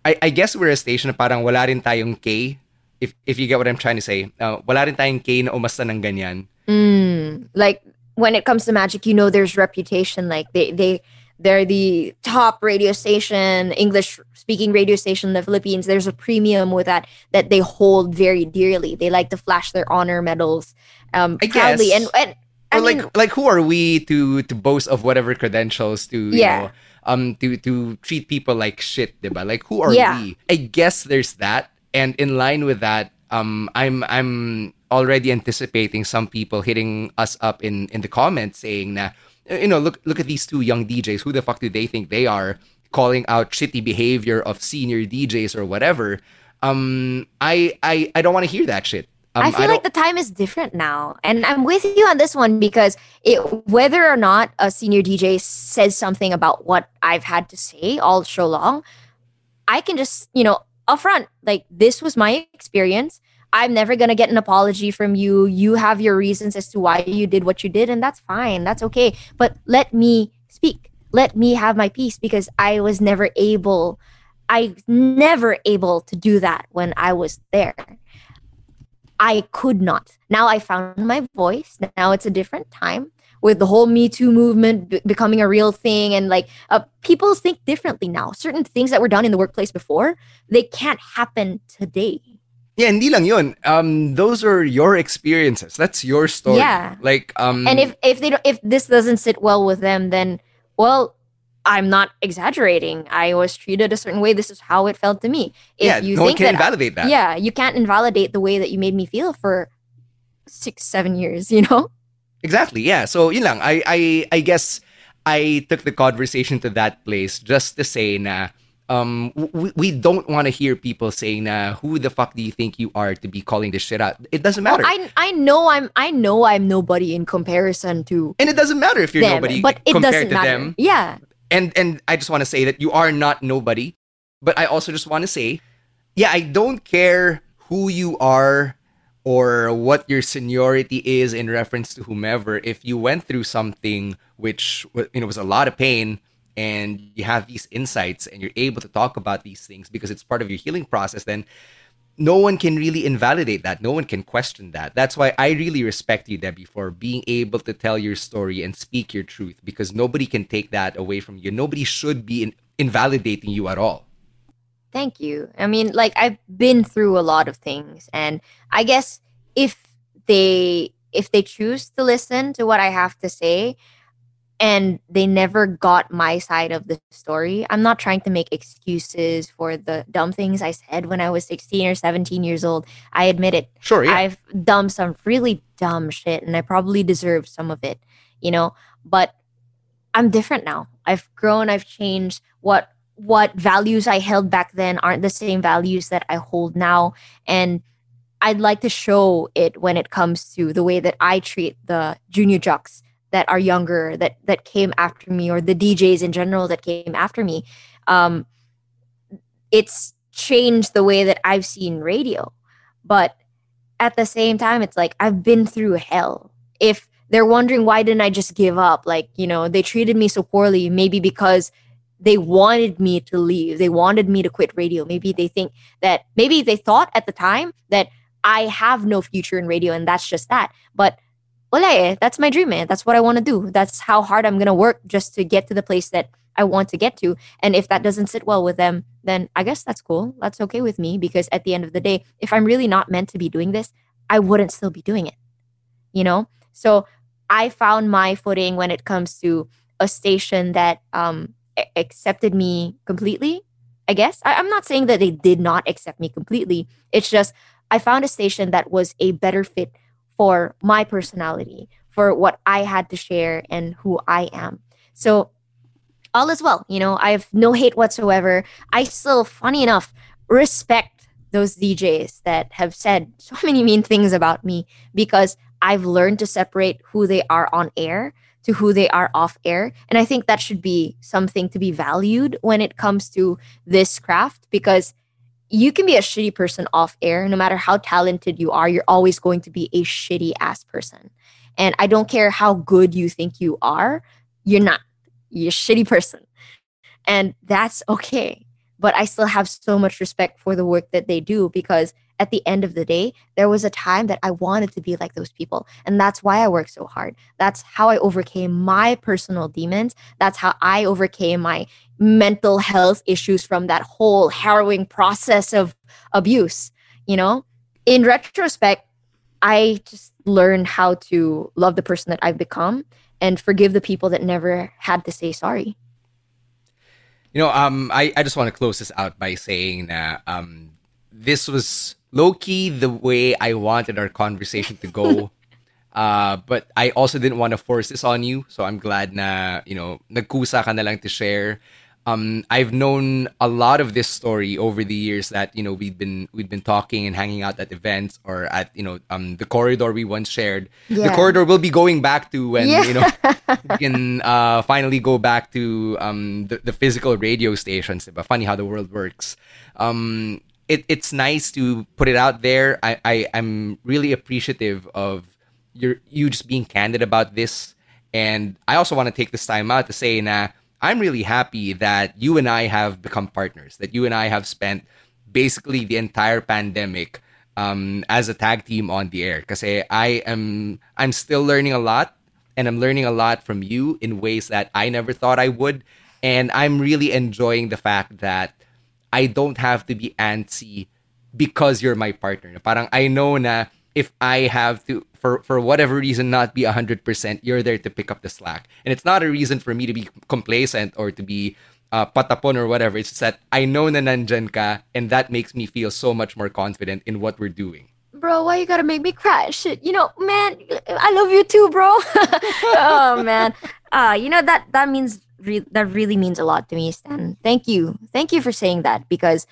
I, I guess we're a station na parang wala rin tayong K. If if you get what I'm trying to say, uh, wala rin tayong K na umasta ng ganyan. Mm, like when it comes to magic, you know, there's reputation. Like they they they're the top radio station, English speaking radio station in the Philippines. There's a premium with that that they hold very dearly. They like to flash their honor medals um, I proudly. Guess. And, and I or mean, like like who are we to to boast of whatever credentials to you yeah. know um to to treat people like shit, diba? Like who are yeah. we? I guess there's that. And in line with that, um I'm I'm already anticipating some people hitting us up in in the comments saying that you know look look at these two young DJs. Who the fuck do they think they are? Calling out shitty behavior of senior DJs or whatever. Um, I I I don't want to hear that shit. Um, I feel I like the time is different now. And I'm with you on this one because it, whether or not a senior DJ says something about what I've had to say all show long, I can just, you know, upfront, like, this was my experience. I'm never going to get an apology from you. You have your reasons as to why you did what you did, and that's fine. That's okay. But let me speak. Let me have my piece because I was never able, I never able to do that when I was there. I could not. Now I found my voice. Now it's a different time with the whole Me Too movement b- becoming a real thing. And like uh, people think differently now. Certain things that were done in the workplace before, they can't happen today. Yeah, hindi lang yun. Um, those are your experiences. That's your story. Yeah. Like, um, and if if they don't, if this doesn't sit well with them, then well, I'm not exaggerating. I was treated a certain way. This is how it felt to me. If yeah, you no think one can that, invalidate that. Yeah, you can't invalidate the way that you made me feel for six, seven years. You know. Exactly. Yeah. So yun lang. I I I guess I took the conversation to that place just to say na um we, we don't want to hear people saying na who the fuck do you think you are to be calling this shit out. It doesn't matter. Well, I I know I'm I know I'm nobody in comparison to and it doesn't matter if you're them, nobody but it compared doesn't to matter. them. Yeah. And and I just want to say that you are not nobody, but I also just want to say, yeah, I don't care who you are or what your seniority is in reference to whomever. If you went through something which you know was a lot of pain and you have these insights and you're able to talk about these things because it's part of your healing process, then no one can really invalidate that. No one can question that. That's why I really respect you, Debbie, for being able to tell your story and speak your truth because nobody can take that away from you. Nobody should be in- invalidating you at all. Thank you. I mean, like I've been through a lot of things and I guess if they if they choose to listen to what I have to say and they never got my side of the story, I'm not trying to make excuses for the dumb things I said when I was 16 or 17 years old. I admit it. Sure, yeah. I've done some really dumb shit and I probably deserve some of it, you know, but I'm different now. I've grown, I've changed. What what values I held back then aren't the same values that I hold now and I'd like to show it when it comes to the way that I treat the junior jocks that are younger that that came after me or the DJs in general that came after me. Um, it's changed the way that I've seen radio, but at the same time, it's like I've been through hell. If they're wondering why didn't I just give up, like you know, they treated me so poorly, maybe because they wanted me to leave. They wanted me to quit radio. Maybe they think that maybe they thought at the time that I have no future in radio and that's just that. But eh, that's my dream, man. That's what I want to do. That's how hard I'm gonna work just to get to the place that I want to get to. And if that doesn't sit well with them, then I guess that's cool. That's okay with me because at the end of the day, if I'm really not meant to be doing this, I wouldn't still be doing it. You know? So I found my footing when it comes to a station that um, accepted me completely. I guess I- I'm not saying that they did not accept me completely. It's just I found a station that was a better fit for my personality, for what I had to share and who I am. So all is well. You know, I have no hate whatsoever. I still, funny enough, respect those DJs that have said so many mean things about me because I've learned to separate who they are on air to who they are off air. And I think that should be something to be valued when it comes to this craft because you can be a shitty person off air. No matter how talented you are, you're always going to be a shitty ass person. And I don't care how good you think you are, you're not You're a shitty person. And that's okay. But I still have so much respect for the work that they do because at the end of the day, there was a time that I wanted to be like those people. And that's why I work so hard. That's how I overcame my personal demons. That's how I overcame my mental health issues from that whole harrowing process of abuse. You know, in retrospect, I just learned how to love the person that I've become and forgive the people that never had to say sorry. You know, um, I, I just want to close this out by saying that um, this was low key the way I wanted our conversation to go. uh, but I also didn't want to force this on you. So I'm glad na, you know, nagkusa ka na lang to share um, I've known a lot of this story over the years that you know we've been we've been talking and hanging out at events or at you know um, the corridor we once shared. Yeah. The corridor we'll be going back to when yeah. you know we can uh, finally go back to um, the, the physical radio stations. But funny how the world works. It, it's nice to put it out there. I, I I'm really appreciative of your you just being candid about this, and I also want to take this time out to say na I'm really happy that you and I have become partners, that you and I have spent basically the entire pandemic um, as a tag team on the air. Because I am, I'm still learning a lot, and I'm learning a lot from you in ways that I never thought I would. And I'm really enjoying the fact that I don't have to be antsy because you're my partner. Parang I know na if I have to for for whatever reason not be 100%, you're there to pick up the slack. And it's not a reason for me to be complacent or to be uh, patapon or whatever. It's just that I know na nandyan ka and that makes me feel so much more confident in what we're doing. Bro, why you gotta make me cry? Shit, you know, man, I love you too, bro. oh man, uh, you know that that means re- that really means a lot to me, Stan. Thank you, thank you for saying that because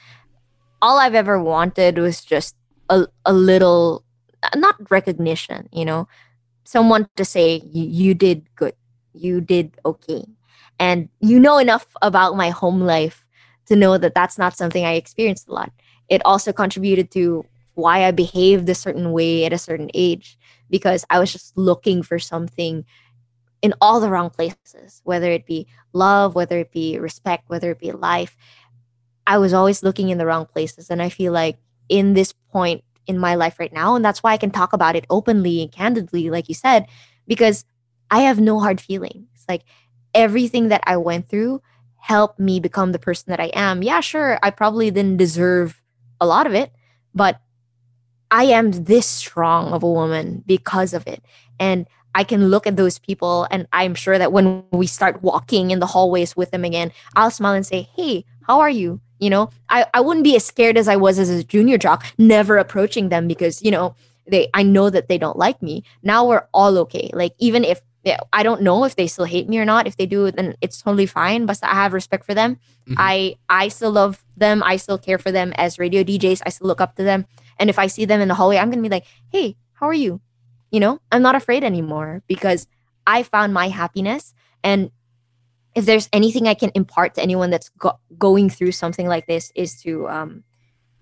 all I've ever wanted was just a a little not recognition, you know, someone to say you did good, you did okay, and you know enough about my home life to know that that's not something I experienced a lot. It also contributed to why I behaved a certain way at a certain age because I was just looking for something in all the wrong places, whether it be love, whether it be respect, whether it be life. I was always looking in the wrong places. And I feel like in this point in my life right now. And that's why I can talk about it openly and candidly, like you said, because I have no hard feelings. Like everything that I went through helped me become the person that I am. Yeah, sure, I probably didn't deserve a lot of it, but I am this strong of a woman because of it. And I can look at those people, and I'm sure that when we start walking in the hallways with them again, I'll smile and say, Hey, how are you? You know, I, I wouldn't be as scared as I was as a junior jock, never approaching them because, you know, they I know that they don't like me. Now we're all okay. Like even if I don't know if they still hate me or not. If they do, then it's totally fine. But I have respect for them. Mm-hmm. I I still love them. I still care for them as radio DJs. I still look up to them. And if I see them in the hallway, I'm gonna be like, "Hey, how are you?" You know, I'm not afraid anymore because I found my happiness. And if there's anything I can impart to anyone that's go- going through something like this, is to um,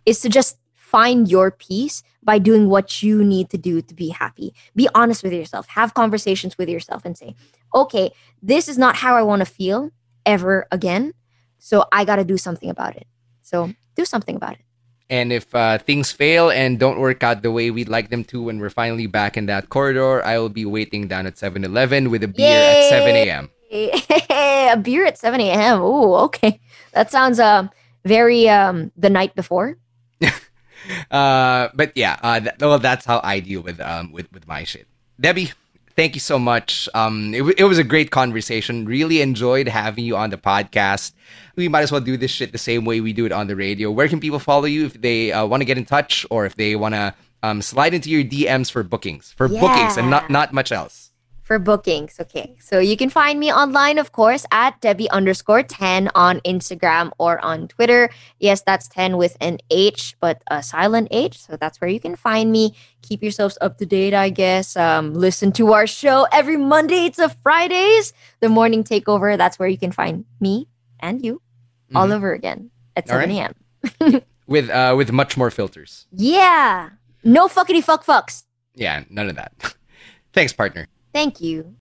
is to just find your peace by doing what you need to do to be happy. Be honest with yourself. Have conversations with yourself and say, "Okay, this is not how I want to feel ever again, So I got to do something about it. So do something about it. And if uh, things fail and don't work out the way we'd like them to when we're finally back in that corridor, I will be waiting down at 7 Eleven with a beer Yay! at 7 a.m. a beer at 7 a.m. Ooh, okay. That sounds uh, very um, the night before. uh, but yeah, uh, th- well, that's how I deal with um with, with my shit. Debbie, thank you so much. Um, it, it was a great conversation. Really enjoyed having you on the podcast. We might as well do this shit the same way we do it on the radio. Where can people follow you if they uh, want to get in touch or if they want to um, slide into your DMs for bookings, for yeah. bookings, and not not much else? For bookings. Okay. So you can find me online, of course, at Debbie underscore Then on Instagram or on Twitter. Yes, that's Then with an H, but a silent H. So that's where you can find me. Keep yourselves up to date, I guess. Um, listen to our show every Monday to Fridays. The morning takeover. That's where you can find me and you mm-hmm. all over again at 7 a.m. with uh with much more filters. Yeah. No fuckity fuck fucks. Yeah, none of that. Thanks, partner. Thank you.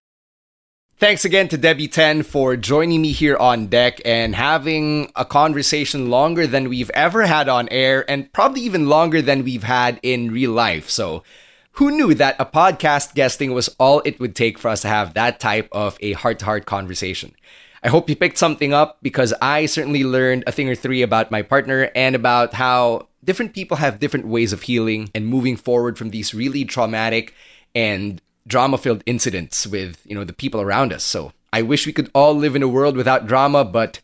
Thanks again to Debbie Then for joining me here on deck and having a conversation longer than we've ever had on air and probably even longer than we've had in real life. So, who knew that a podcast guesting was all it would take for us to have that type of a heart to heart conversation? I hope you picked something up because I certainly learned a thing or three about my partner and about how different people have different ways of healing and moving forward from these really traumatic and drama filled incidents with you know the people around us so i wish we could all live in a world without drama but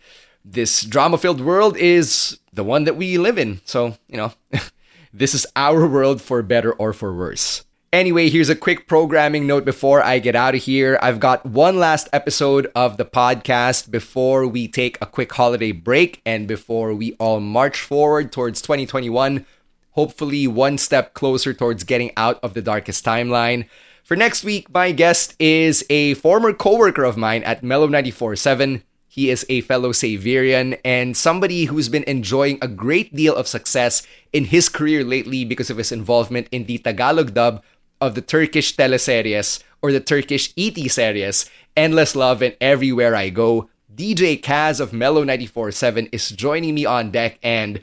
this drama filled world is the one that we live in so you know this is our world for better or for worse Anyway, here's a quick programming note before I get out of here. I've got one last episode of the podcast before we take a quick holiday break and before we all march forward towards 2021, hopefully one step closer towards getting out of the darkest timeline. For next week, my guest is a former coworker of mine at Mellow 94.7. He is a fellow Xaverian and somebody who's been enjoying a great deal of success in his career lately because of his involvement in the Tagalog dub of the Turkish teleseries or the Turkish ET series, Endless Love and Everywhere I Go. DJ Kaz of Mellow 94.7 is joining me on deck and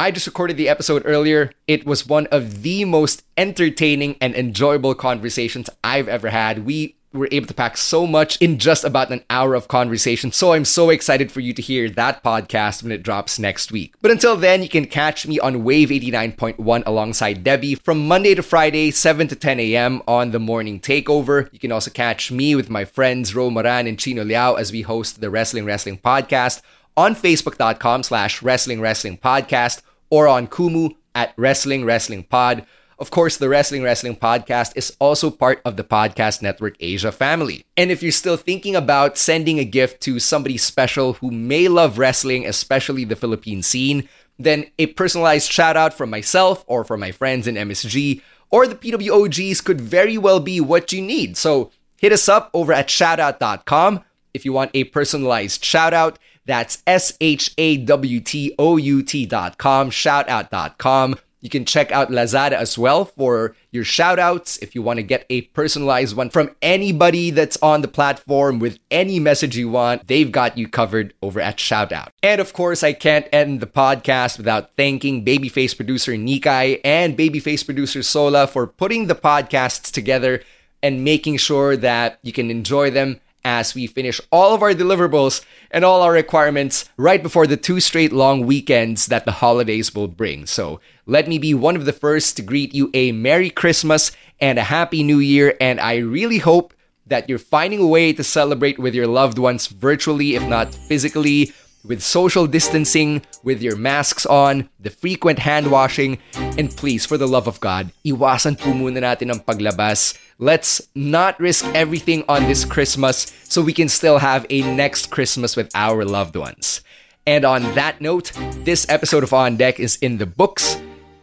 I just recorded the episode earlier. It was one of the most entertaining and enjoyable conversations I've ever had. We were able to pack so much in just about an hour of conversation. So I'm so excited for you to hear that podcast when it drops next week. But until then, you can catch me on Wave 89.1 alongside Debbie from Monday to Friday, 7 to 10 a.m. on the morning takeover. You can also catch me with my friends Ro Moran and Chino Liao as we host the Wrestling Wrestling Podcast on facebook.com slash wrestling wrestling podcast or on Kumu at Wrestling Wrestling Pod. Of course, the Wrestling Wrestling Podcast is also part of the Podcast Network Asia family. And if you're still thinking about sending a gift to somebody special who may love wrestling, especially the Philippine scene, then a personalized shout out from myself or from my friends in MSG or the PWOGs could very well be what you need. So hit us up over at shawtout.com if you want a personalized shout out. That's S H A W T O U T dot com, shawtout.com. You can check out Lazada as well for your shoutouts if you want to get a personalized one from anybody that's on the platform with any message you want. They've got you covered over at Shawtout. And of course, I can't end the podcast without thanking Babyface producer Nikai and Babyface producer Sola for putting the podcasts together and making sure that you can enjoy them as we finish all of our deliverables and all our requirements right before the two straight long weekends that the holidays will bring. So let me be one of the first to greet you a Merry Christmas and a Happy New Year. And I really hope that you're finding a way to celebrate with your loved ones virtually, if not physically with social distancing, with your masks on, the frequent hand washing, and please, for the love of God, iwasan po muna natin ang paglabas. Let's not risk everything on this Christmas so we can still have a next Christmas with our loved ones. And on that note, this episode of On Deck is in the books.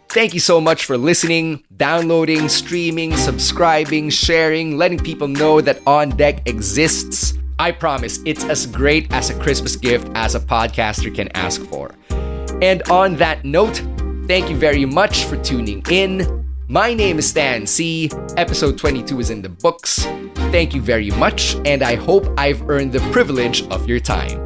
Thank you so much for listening, downloading, streaming, subscribing, sharing, letting people know that On Deck exists. I promise it's as great as a Christmas gift as a podcaster can ask for. And on that note, thank you very much for tuning in. My name is Stan Sy. Episode 22 is in the books. Thank you very much, and I hope I've earned the privilege of your time.